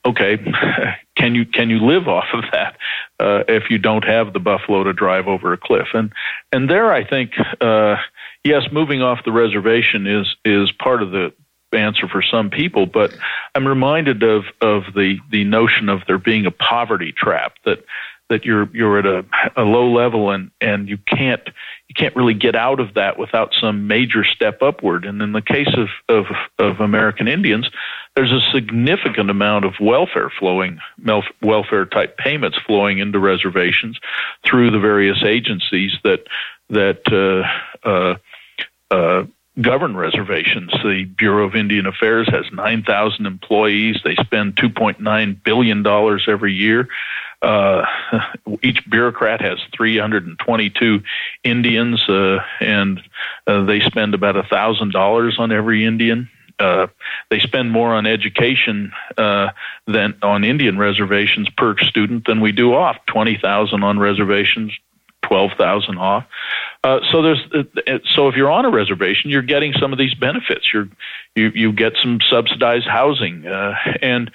okay, can you can you live off of that uh, if you don't have the buffalo to drive over a cliff? And and there, I think, uh, yes, moving off the reservation is is part of the answer for some people. But I'm reminded of of the the notion of there being a poverty trap that that you're you're at a, a low level and and you can't you can't really get out of that without some major step upward. And in the case of of, of American Indians, there's a significant amount of welfare flowing, welfare type payments flowing into reservations through the various agencies that that uh, uh, uh, govern reservations. The Bureau of Indian Affairs has 9,000 employees. They spend 2.9 billion dollars every year. Uh, each bureaucrat has 322 Indians, uh, and uh, they spend about a thousand dollars on every Indian uh, they spend more on education uh, than on Indian reservations per student than we do off. Twenty thousand on reservations, twelve thousand off. Uh, so there's uh, so if you're on a reservation, you're getting some of these benefits. You're you you get some subsidized housing, uh, and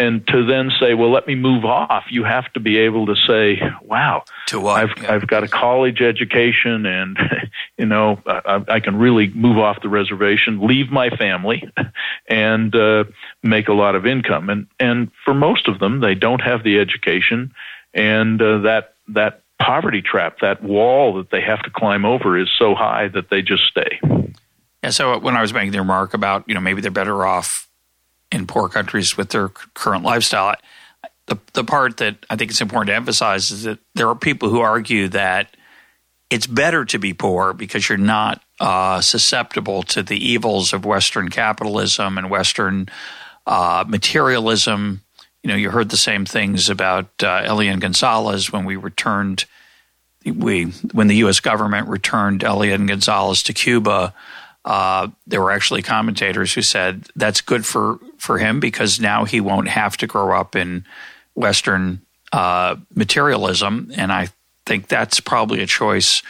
and to then say, well, let me move off, you have to be able to say, wow, to what? I've, yeah. I've got a college education and, you know, I, I, can really move off the reservation, leave my family and, uh, make a lot of income. And, and for most of them, they don't have the education and, uh, that, that poverty trap, that wall that they have to climb over is so high that they just stay. Yeah. So when I was making the remark about, you know, maybe they're better off in poor countries with their current lifestyle. The the part that I think it's important to emphasize is that there are people who argue that it's better to be poor because you're not uh, susceptible to the evils of Western capitalism and Western uh, materialism. You know, you heard the same things about uh, Elian Gonzalez when we returned. We when the U.S. government returned Elian Gonzalez to Cuba uh, there were actually commentators who said that's good for, for him because now he won't have to grow up in Western uh, materialism. And I think that's probably a choice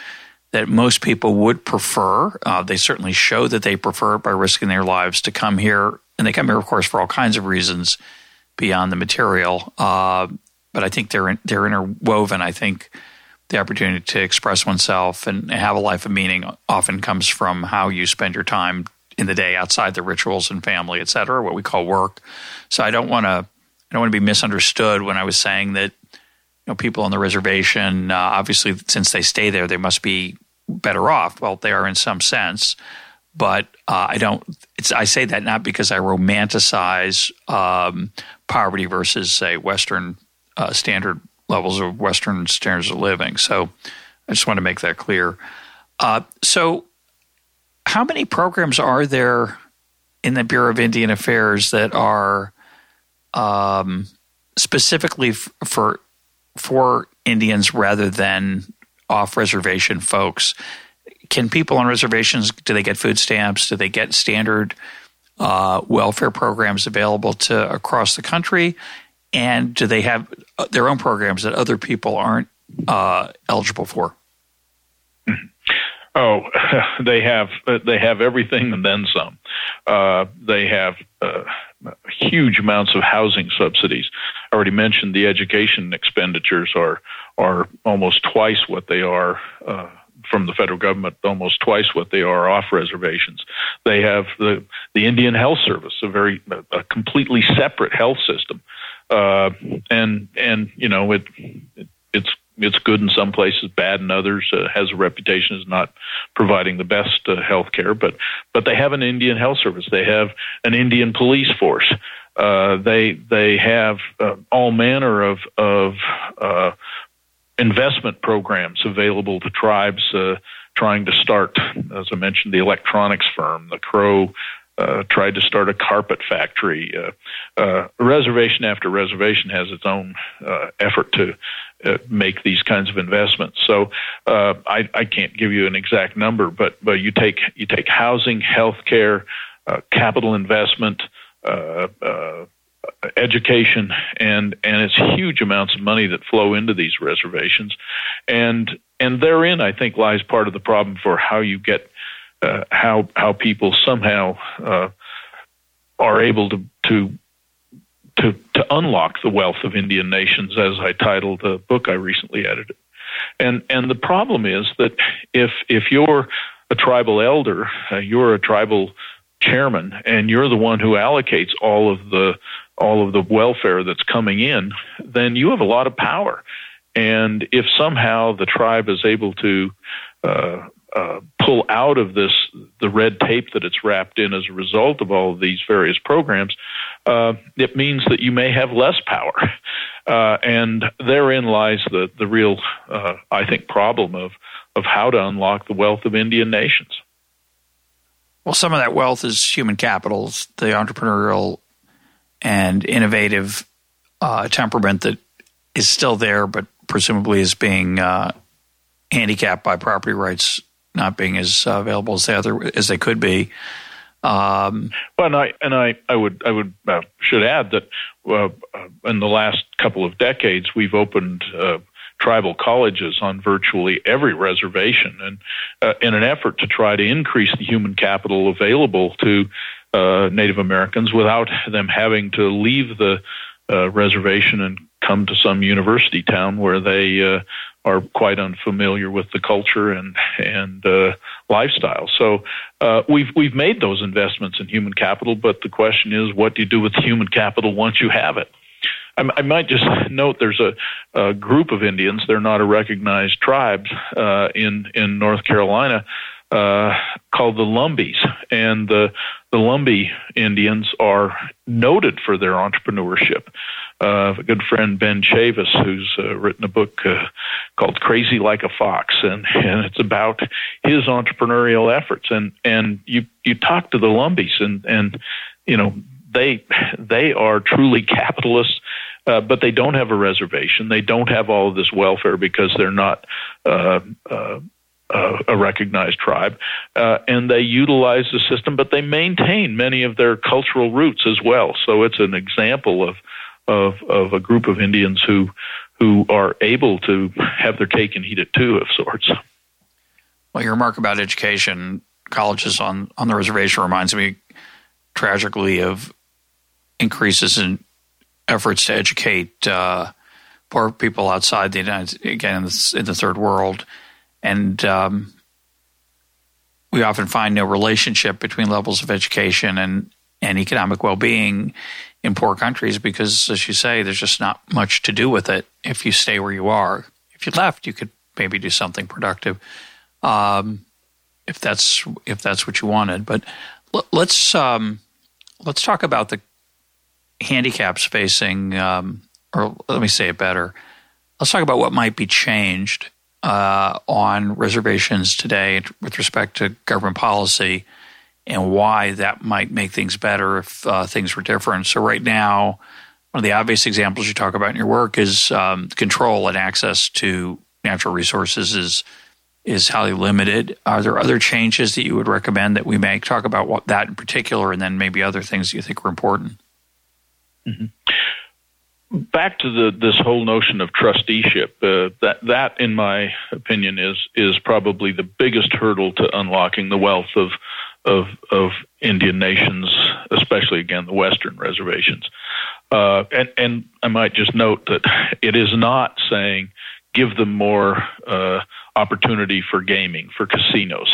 that most people would prefer. Uh, they certainly show that they prefer it by risking their lives to come here. And they come here, of course, for all kinds of reasons beyond the material. Uh, but I think they're, in, they're interwoven. I think the opportunity to express oneself and have a life of meaning often comes from how you spend your time in the day outside the rituals and family, et cetera, what we call work. So I don't want to I don't want to be misunderstood when I was saying that you know people on the reservation uh, obviously since they stay there they must be better off. Well, they are in some sense, but uh, I don't. I say that not because I romanticize um, poverty versus say Western uh, standard levels of Western standards of living. So I just want to make that clear. Uh, so, how many programs are there in the Bureau of Indian Affairs that are um, specifically f- for for Indians rather than off reservation folks? Can people on reservations do they get food stamps? Do they get standard uh, welfare programs available to across the country? And do they have uh, their own programs that other people aren't uh, eligible for? Oh, they have they have everything and then some. Uh, they have uh, huge amounts of housing subsidies. I already mentioned the education expenditures are are almost twice what they are uh, from the federal government, almost twice what they are off reservations. They have the the Indian Health Service, a very a completely separate health system uh, and and you know it, it it's it's good in some places, bad in others. Uh, has a reputation as not providing the best uh, health care, but but they have an Indian health service. They have an Indian police force. Uh, they they have uh, all manner of of uh, investment programs available to tribes uh, trying to start, as I mentioned, the electronics firm, the Crow uh, tried to start a carpet factory. Uh, uh, reservation after reservation has its own uh, effort to make these kinds of investments. So uh, I, I can't give you an exact number, but but you take you take housing, healthcare, capital investment. Uh, uh, education and and it's huge amounts of money that flow into these reservations and and therein I think lies part of the problem for how you get uh, how how people somehow uh, are able to to to to unlock the wealth of Indian nations, as I titled the book I recently edited. And and the problem is that if if you're a tribal elder, uh, you're a tribal chairman, and you're the one who allocates all of the all of the welfare that's coming in, then you have a lot of power. And if somehow the tribe is able to uh, uh, pull out of this the red tape that it's wrapped in as a result of all of these various programs, uh, it means that you may have less power. Uh, and therein lies the, the real, uh, I think, problem of, of how to unlock the wealth of Indian nations. Well, some of that wealth is human capital, the entrepreneurial and innovative uh, temperament that is still there, but presumably is being handicapped by property rights not being as uh, available as they other as they could be. Um, well, and I and I, I would I would uh, should add that uh, in the last couple of decades we've opened uh, tribal colleges on virtually every reservation, and uh, in an effort to try to increase the human capital available to uh, Native Americans without them having to leave the reservation and come to some university town where they are quite unfamiliar with the culture and and uh, lifestyle. So uh, we've we've made those investments in human capital, but the question is, what do you do with human capital once you have it? I, I might just note there's a, a, group of Indians. They're not a recognized tribe uh, in in North Carolina uh, called the Lumbees, and the the Lumbee Indians are noted for their entrepreneurship. A good friend Ben Chavis, who's uh, written a book uh, called "Crazy Like a Fox," and and it's about his entrepreneurial efforts. And and you you talk to the Lumbees, and and you know they they are truly capitalists. Uh, but they don't have a reservation. They don't have all of this welfare because they're not uh, uh, uh, a recognized tribe, uh, and they utilize the system, but they maintain many of their cultural roots as well. So it's an example of of of a group of Indians who who are able to have their cake and eat it too, of sorts. Well, your remark about education, colleges on on the reservation reminds me tragically of increases in efforts to educate uh, poor people outside the United States again in the, in the third world and um, we often find no relationship between levels of education and, and economic well being in poor countries because, as you say, there's just not much to do with it if you stay where you are. If you left, you could maybe do something productive. Um, if that's if that's what you wanted, but l- let's um, let's talk about the handicaps facing, um, or let me say it better. Let's talk about what might be changed uh, on reservations today with respect to government policy and why that might make things better if uh, things were different. So, right now, one of the obvious examples you talk about in your work is um, control and access to natural resources is is highly limited. Are there other changes that you would recommend that we make? Talk about what that in particular, and then maybe other things you think are important. Mm-hmm back to the this whole notion of trusteeship. Uh, that that, in my opinion, is is probably the biggest hurdle to unlocking the wealth of of of Indian nations, especially again the Western reservations. Uh, and and I might just note that it is not saying give them more uh, opportunity for gaming for casinos.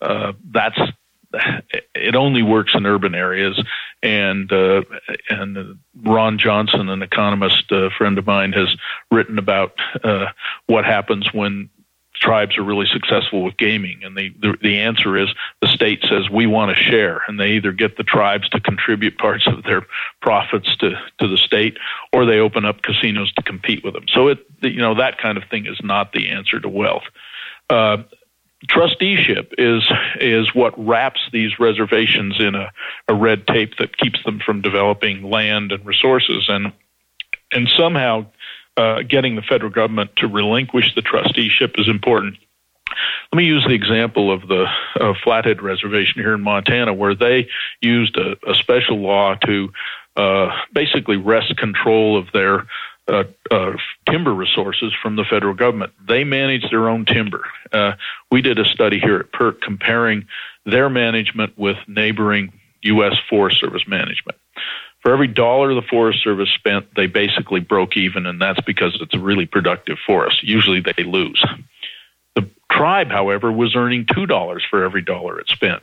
Uh, that's it only works in urban areas. And uh, and Ron Johnson, an economist uh, friend of mine, has written about uh, what happens when tribes are really successful with gaming. And the, the, the answer is the state says we want to share, and they either get the tribes to contribute parts of their profits to to the state, or they open up casinos to compete with them. So it you know that kind of thing is not the answer to wealth. Uh, trusteeship is is what wraps these reservations in a, a red tape that keeps them from developing land and resources and and somehow uh, getting the federal government to relinquish the trusteeship is important. Let me use the example of the uh, Flathead Reservation here in Montana, where they used a, a special law to uh, basically wrest control of their uh, uh, timber resources from the federal government. They manage their own timber. Uh, we did a study here at PERC comparing their management with neighboring U.S. Forest Service management. For every dollar the Forest Service spent, they basically broke even, and that's because it's a really productive forest. Usually they lose. The tribe, however, was earning $2 for every dollar it spent.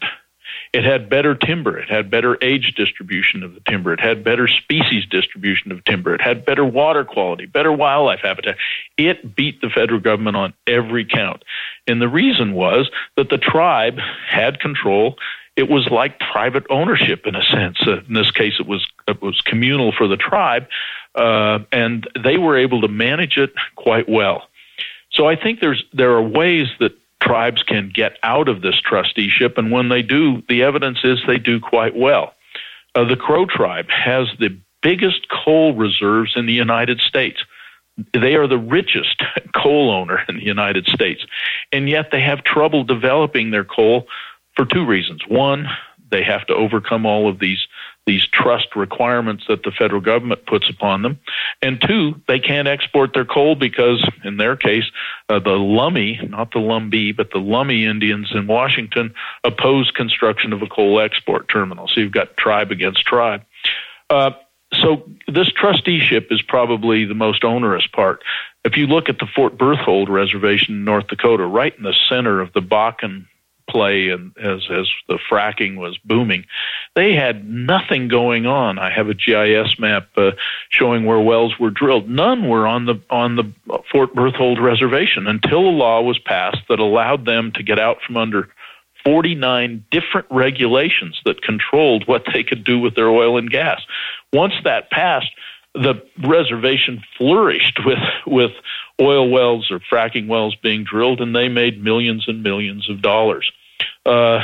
It had better timber. It had better age distribution of the timber. It had better species distribution of timber. It had better water quality, better wildlife habitat. It beat the federal government on every count. And the reason was that the tribe had control. It was like private ownership in a sense. Uh, in this case, it was it was communal for the tribe, uh, and they were able to manage it quite well. So I think there's there are ways that tribes can get out of this trusteeship, and when they do, the evidence is they do quite well. Uh, the Crow tribe has the biggest coal reserves in the United States. They are the richest coal owner in the United States, and yet they have trouble developing their coal for two reasons. One, they have to overcome all of these these trust requirements that the federal government puts upon them. And two, they can't export their coal because, in their case, uh, the Lummi, not the Lumbee, but the Lummi Indians in Washington oppose construction of a coal export terminal. So you've got tribe against tribe. Uh, so this trusteeship is probably the most onerous part. If you look at the Fort Berthold Reservation in North Dakota, right in the center of the Bakken play and as as the fracking was booming they had nothing going on. I have a gis map uh, showing where wells were drilled. None were on the on the fort berthold reservation until a law was passed that allowed them to get out from under 49 different regulations that controlled what they could do with their oil and gas. Once that passed the reservation flourished with with oil wells or fracking wells being drilled, and they made millions and millions of dollars. Uh,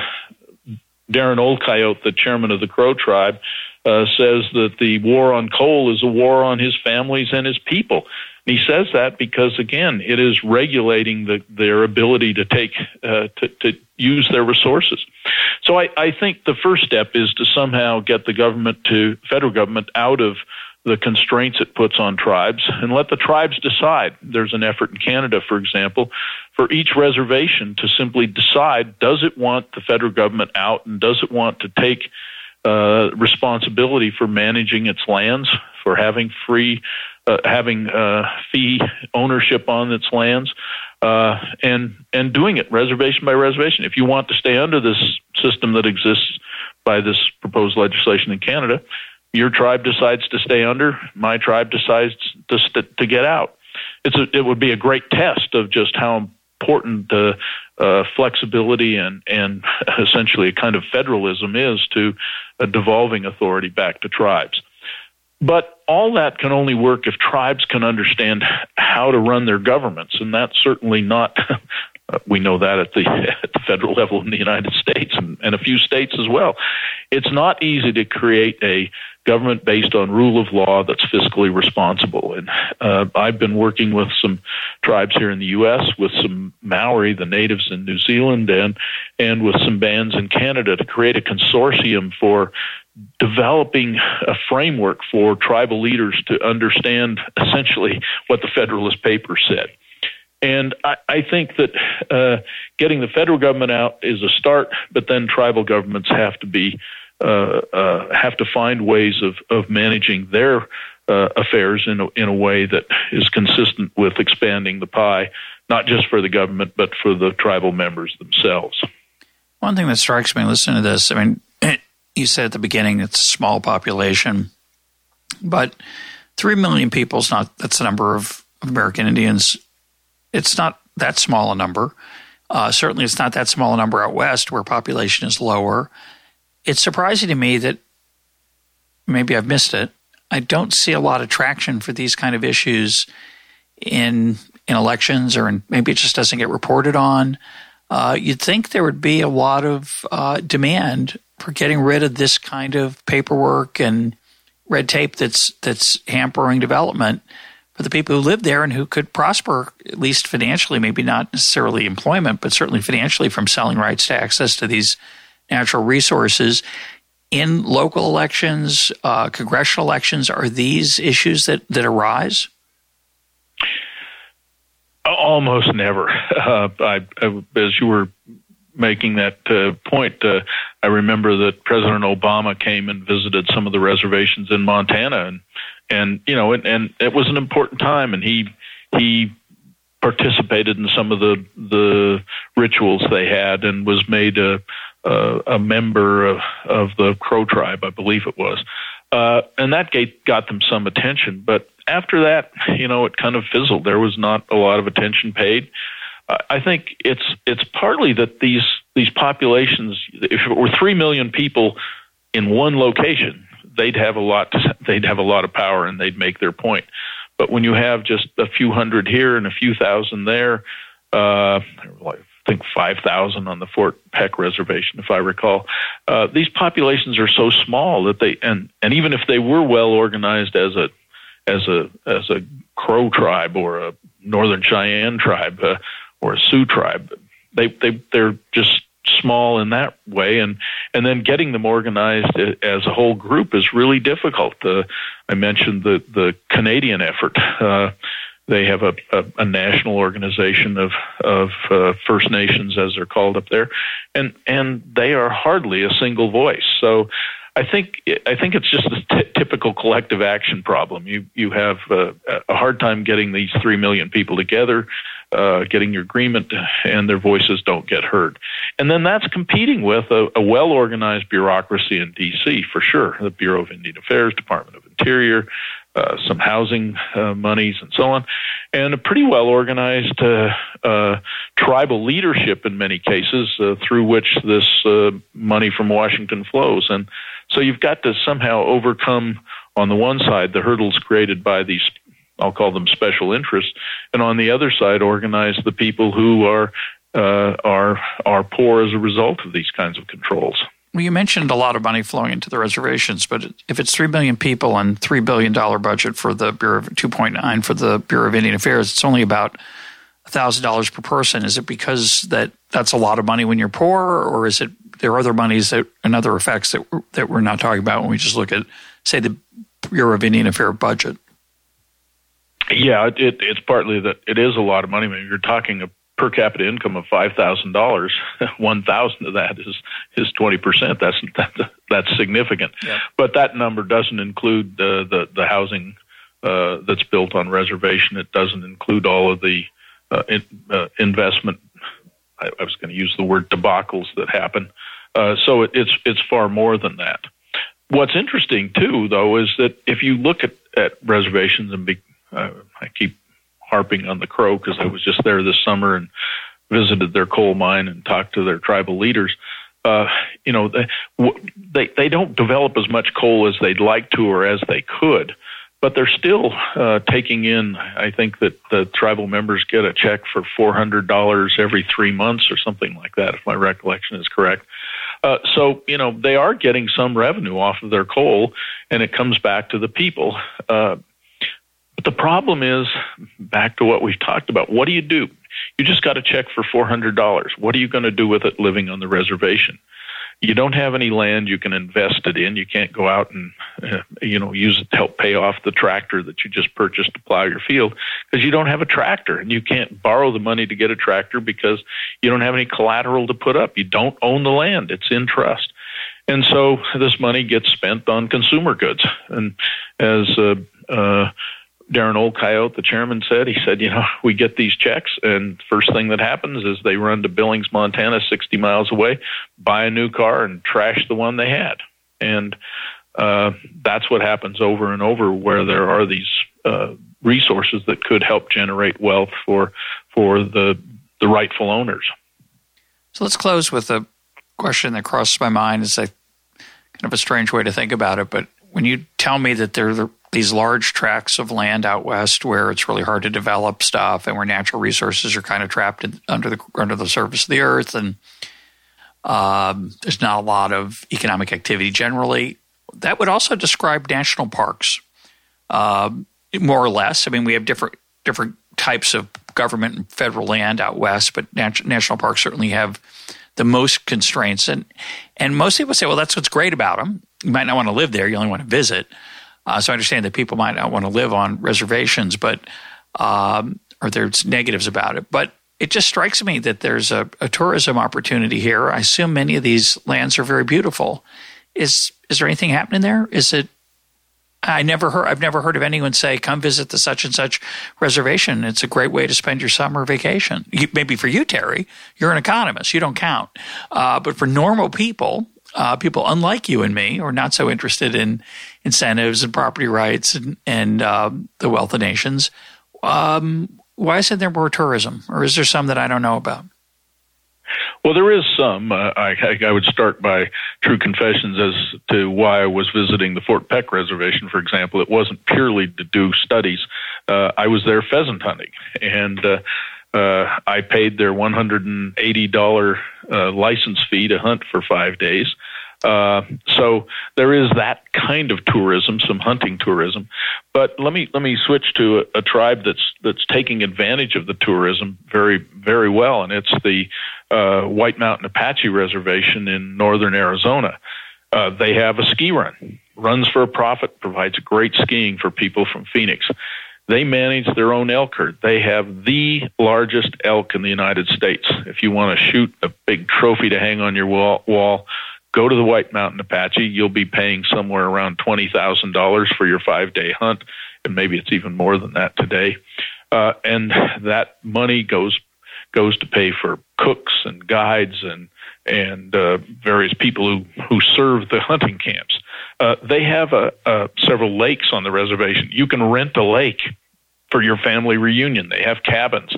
Darrin Old Coyote, the chairman of the Crow tribe, uh, says that the war on coal is a war on his families and his people. And he says that because, again, it is regulating the, their ability to take uh, to, to use their resources. So I, I think the first step is to somehow get the government to federal government out of the constraints it puts on tribes and let the tribes decide. There's an effort in Canada, for example, for each reservation to simply decide does it want the federal government out and does it want to take uh, responsibility for managing its lands, for having free, uh, having uh, fee ownership on its lands, uh, and and doing it reservation by reservation. If you want to stay under this system that exists by this proposed legislation in Canada, your tribe decides to stay under, my tribe decides to st- to get out. It's a, it would be a great test of just how important uh, uh, flexibility and and essentially a kind of federalism is to devolving authority back to tribes. But all that can only work if tribes can understand how to run their governments, and that's certainly not. we know that at the at the federal level in the United States and, and a few states as well. It's not easy to create a government based on rule of law that's fiscally responsible. And uh, I've been working with some tribes here in the U.S., with some Maori, the natives in New Zealand, and and with some bands in Canada to create a consortium for developing a framework for tribal leaders to understand essentially what the Federalist Papers said. And I, I think that uh, getting the federal government out is a start, but then tribal governments have to be have to find ways of, of managing their uh, affairs in a, in a way that is consistent with expanding the pie, not just for the government, but for the tribal members themselves. One thing that strikes me listening to this, I mean, you said at the beginning it's a small population, but three million people is not that's the number of American Indians. It's not that small a number. Uh, certainly, it's not that small a number out west where population is lower it's surprising to me that maybe I've missed it. I don't see a lot of traction for these kind of issues in in elections, or in, maybe it just doesn't get reported on. Uh, you'd think there would be a lot of uh, demand for getting rid of this kind of paperwork and red tape that's that's hampering development for the people who live there and who could prosper at least financially, maybe not necessarily employment, but certainly financially from selling rights to access to these natural resources. In local elections, uh, congressional elections, are these issues that, that arise? Almost never. Uh, I, I, as you were making that uh, point, uh, I remember that President Obama came and visited some of the reservations in Montana, and and you know, and, and it was an important time, and he he participated in some of the the rituals they had, and was made a uh, a member of, of the Crow tribe, I believe it was. Uh, and that gate got them some attention. But after that, you know, it kind of fizzled. There was not a lot of attention paid. Uh, I think it's it's partly that these these populations, if it were three million people in one location, they'd have a lot. To, they'd have a lot of power, and they'd make their point. But when you have just a few hundred here and a few thousand there, uh, like I think 5,000 on the Fort Peck Reservation, if I recall. Uh, these populations are so small that they, and, and even if they were well organized as a, as a, as a Crow tribe or a Northern Cheyenne tribe uh, or a Sioux tribe, they, they, they're just small in that way. And and then getting them organized as a whole group is really difficult. Uh, i mentioned the the canadian effort. Uh, they have a, a, a national organization of of uh, First Nations, as they're called up there, and and they are hardly a single voice. So I think I think it's just a t- typical collective action problem. You you have uh, a hard time getting these three million people together, uh, getting your agreement, and their voices don't get heard. And then that's competing with a, a well organized bureaucracy in D.C. for sure, the Bureau of Indian Affairs, Department of Interior, uh, some housing uh, monies and so on, and a pretty well organized uh, uh, tribal leadership in many cases uh, through which this uh, money from Washington flows. And so you've got to somehow overcome, on the one side, the hurdles created by these. I'll call them special interests, and on the other side, organize the people who are are are poor as a result of these kinds of controls. Well, you mentioned a lot of money flowing into the reservations, but if it's three million people and three billion dollar budget for the Bureau of two point nine for the Bureau of Indian Affairs, it's only about thousand dollars per person. Is it because that that's a lot of money when you're poor, or is it there are other monies that and other effects that that we're not talking about when we just look at say the Bureau of Indian Affairs budget? Yeah, it, it's partly that it is a lot of money. I mean, you're talking per capita income of five thousand dollars, one thousand of that is is twenty percent. That's that, that's significant. Yeah. But that number doesn't include the the, the housing uh, that's built on reservation. It doesn't include all of the uh, in, uh, investment. I, I was going to use the word debacles that happen. Uh, so it, it's it's far more than that. What's interesting too, though, is that if you look at, at reservations and be, uh, I keep harping on the Crow because I was just there this summer and visited their coal mine and talked to their tribal leaders. Uh, you know, they, they they don't develop as much coal as they'd like to or as they could, but they're still uh, taking in. I think that the tribal members get a check for four hundred dollars every three months or something like that, if my recollection is correct. Uh, so you know they are getting some revenue off of their coal, and it comes back to the people. Uh, but the problem is back to what we've talked about. What do you do? You just got a check for $400. What are you going to do with it living on the reservation? You don't have any land you can invest it in. You can't go out and uh, you know use it to help pay off the tractor that you just purchased to plow your field because you don't have a tractor and you can't borrow the money to get a tractor because you don't have any collateral to put up. You don't own the land. It's in trust. And so this money gets spent on consumer goods. And as uh, uh, Darrin Old Coyote, the chairman, said, he said, you know, we get these checks, and first thing that happens is they run to Billings, Montana, 60 miles away, buy a new car, and trash the one they had. And uh, that's what happens over and over where there are these uh, resources that could help generate wealth for for the the rightful owners. So let's close with a question that crosses my mind. It's a kind of a strange way to think about it, but when you tell me that there these large tracts of land out west where it's really hard to develop stuff and where natural resources are kind of trapped in, under the under the surface of the earth and um, there's not a lot of economic activity generally. That would also describe national parks, um, more or less. I mean, we have different different types of government and federal land out west, but nat- national parks certainly have the most constraints. And and most people say, well, that's what's great about them. You might not want to live there; you only want to visit. Uh, so I understand that people might not want to live on reservations, but um, or there's negatives about it. But it just strikes me that there's a, a, tourism opportunity here. I assume many of these lands are very beautiful. Is is there anything happening there? Is it? I never heard. I've never heard of anyone say, "Come visit the such and such reservation." It's a great way to spend your summer vacation. You, maybe for you, Terry, you're an economist. You don't count. Uh, but for normal people, uh, people unlike you and me, are not so interested in incentives and property rights and, and uh, the wealth of nations. Um, why isn't there more tourism, or is there some that I don't know about? Well, there is some. Uh, I, I, would start by true confessions as to why I was visiting the Fort Peck Reservation, for example. It wasn't purely to do studies. Uh, I was there pheasant hunting, and uh, uh, I paid their $180 uh, license fee to hunt for five days. Uh, so there is that kind of tourism, some hunting tourism. But let me let me switch to a, a, tribe that's that's taking advantage of the tourism very very well, and it's the uh, White Mountain Apache Reservation in northern Arizona. Uh, they have a ski run, runs for a profit, provides great skiing for people from Phoenix. They manage their own elk herd. They have the largest elk in the United States. If you want to shoot a big trophy to hang on your wall, wall go to the White Mountain Apache, you'll be paying somewhere around $20,000 for your five day hunt, and maybe it's even more than that today. Uh, and that money goes goes to pay for cooks and guides and and uh, various people who who serve the hunting camps. Uh, they have a, a, several lakes on the reservation. You can rent a lake for your family reunion. They have cabins,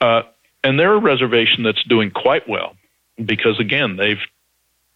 uh, and they're a reservation that's doing quite well because again they've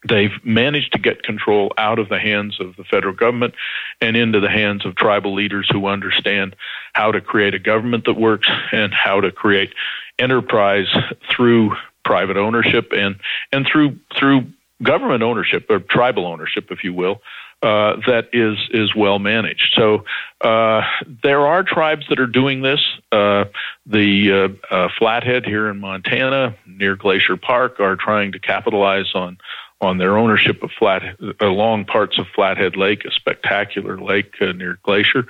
they've managed to get control out of the hands of the federal government and into the hands of tribal leaders who understand how to create a government that works and how to create enterprise through private ownership and and through through government ownership or tribal ownership, if you will, uh, that is is well managed. So uh, there are tribes that are doing this. Uh, the uh, uh, Flathead here in Montana, near Glacier Park, are trying to capitalize on on their ownership of flat along parts of Flathead Lake, a spectacular lake near Glacier.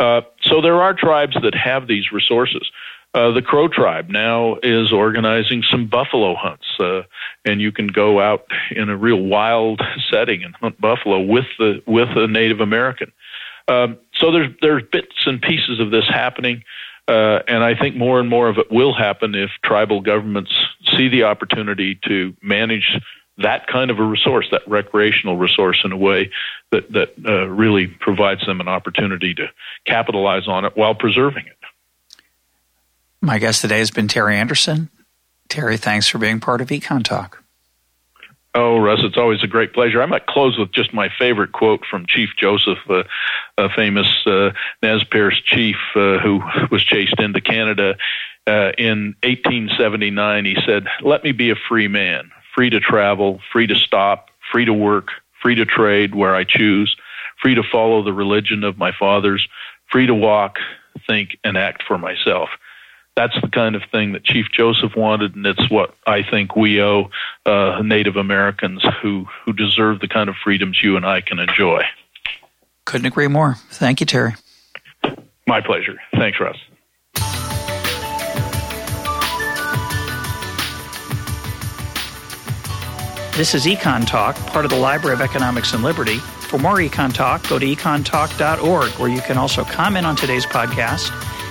so there are tribes that have these resources. Uh, the Crow tribe now is organizing some buffalo hunts, uh, and you can go out in a real wild setting and hunt buffalo with the with a Native American. Um, so there's there's bits and pieces of this happening, uh, and I think more and more of it will happen if tribal governments see the opportunity to manage that kind of a resource, that recreational resource, in a way that that uh, really provides them an opportunity to capitalize on it while preserving it. My guest today has been Terry Anderson. Terry, thanks for being part of Econ Talk. Oh, Russ, it's always a great pleasure. I might close with just my favorite quote from Chief Joseph, uh, a famous uh, Nez Perce chief uh, who was chased into Canada uh, in 1879. He said, Let me be a free man, free to travel, free to stop, free to work, free to trade where I choose, free to follow the religion of my fathers, free to walk, think, and act for myself that's the kind of thing that Chief Joseph wanted, and it's what I think we owe uh, Native Americans who who deserve the kind of freedoms you and I can enjoy. Couldn't agree more. Thank you, Terry. My pleasure. Thanks, Russ. This is Econ Talk, part of the Library of Economics and Liberty. For more Econ Talk, go to econtalk.org, where you can also comment on today's podcast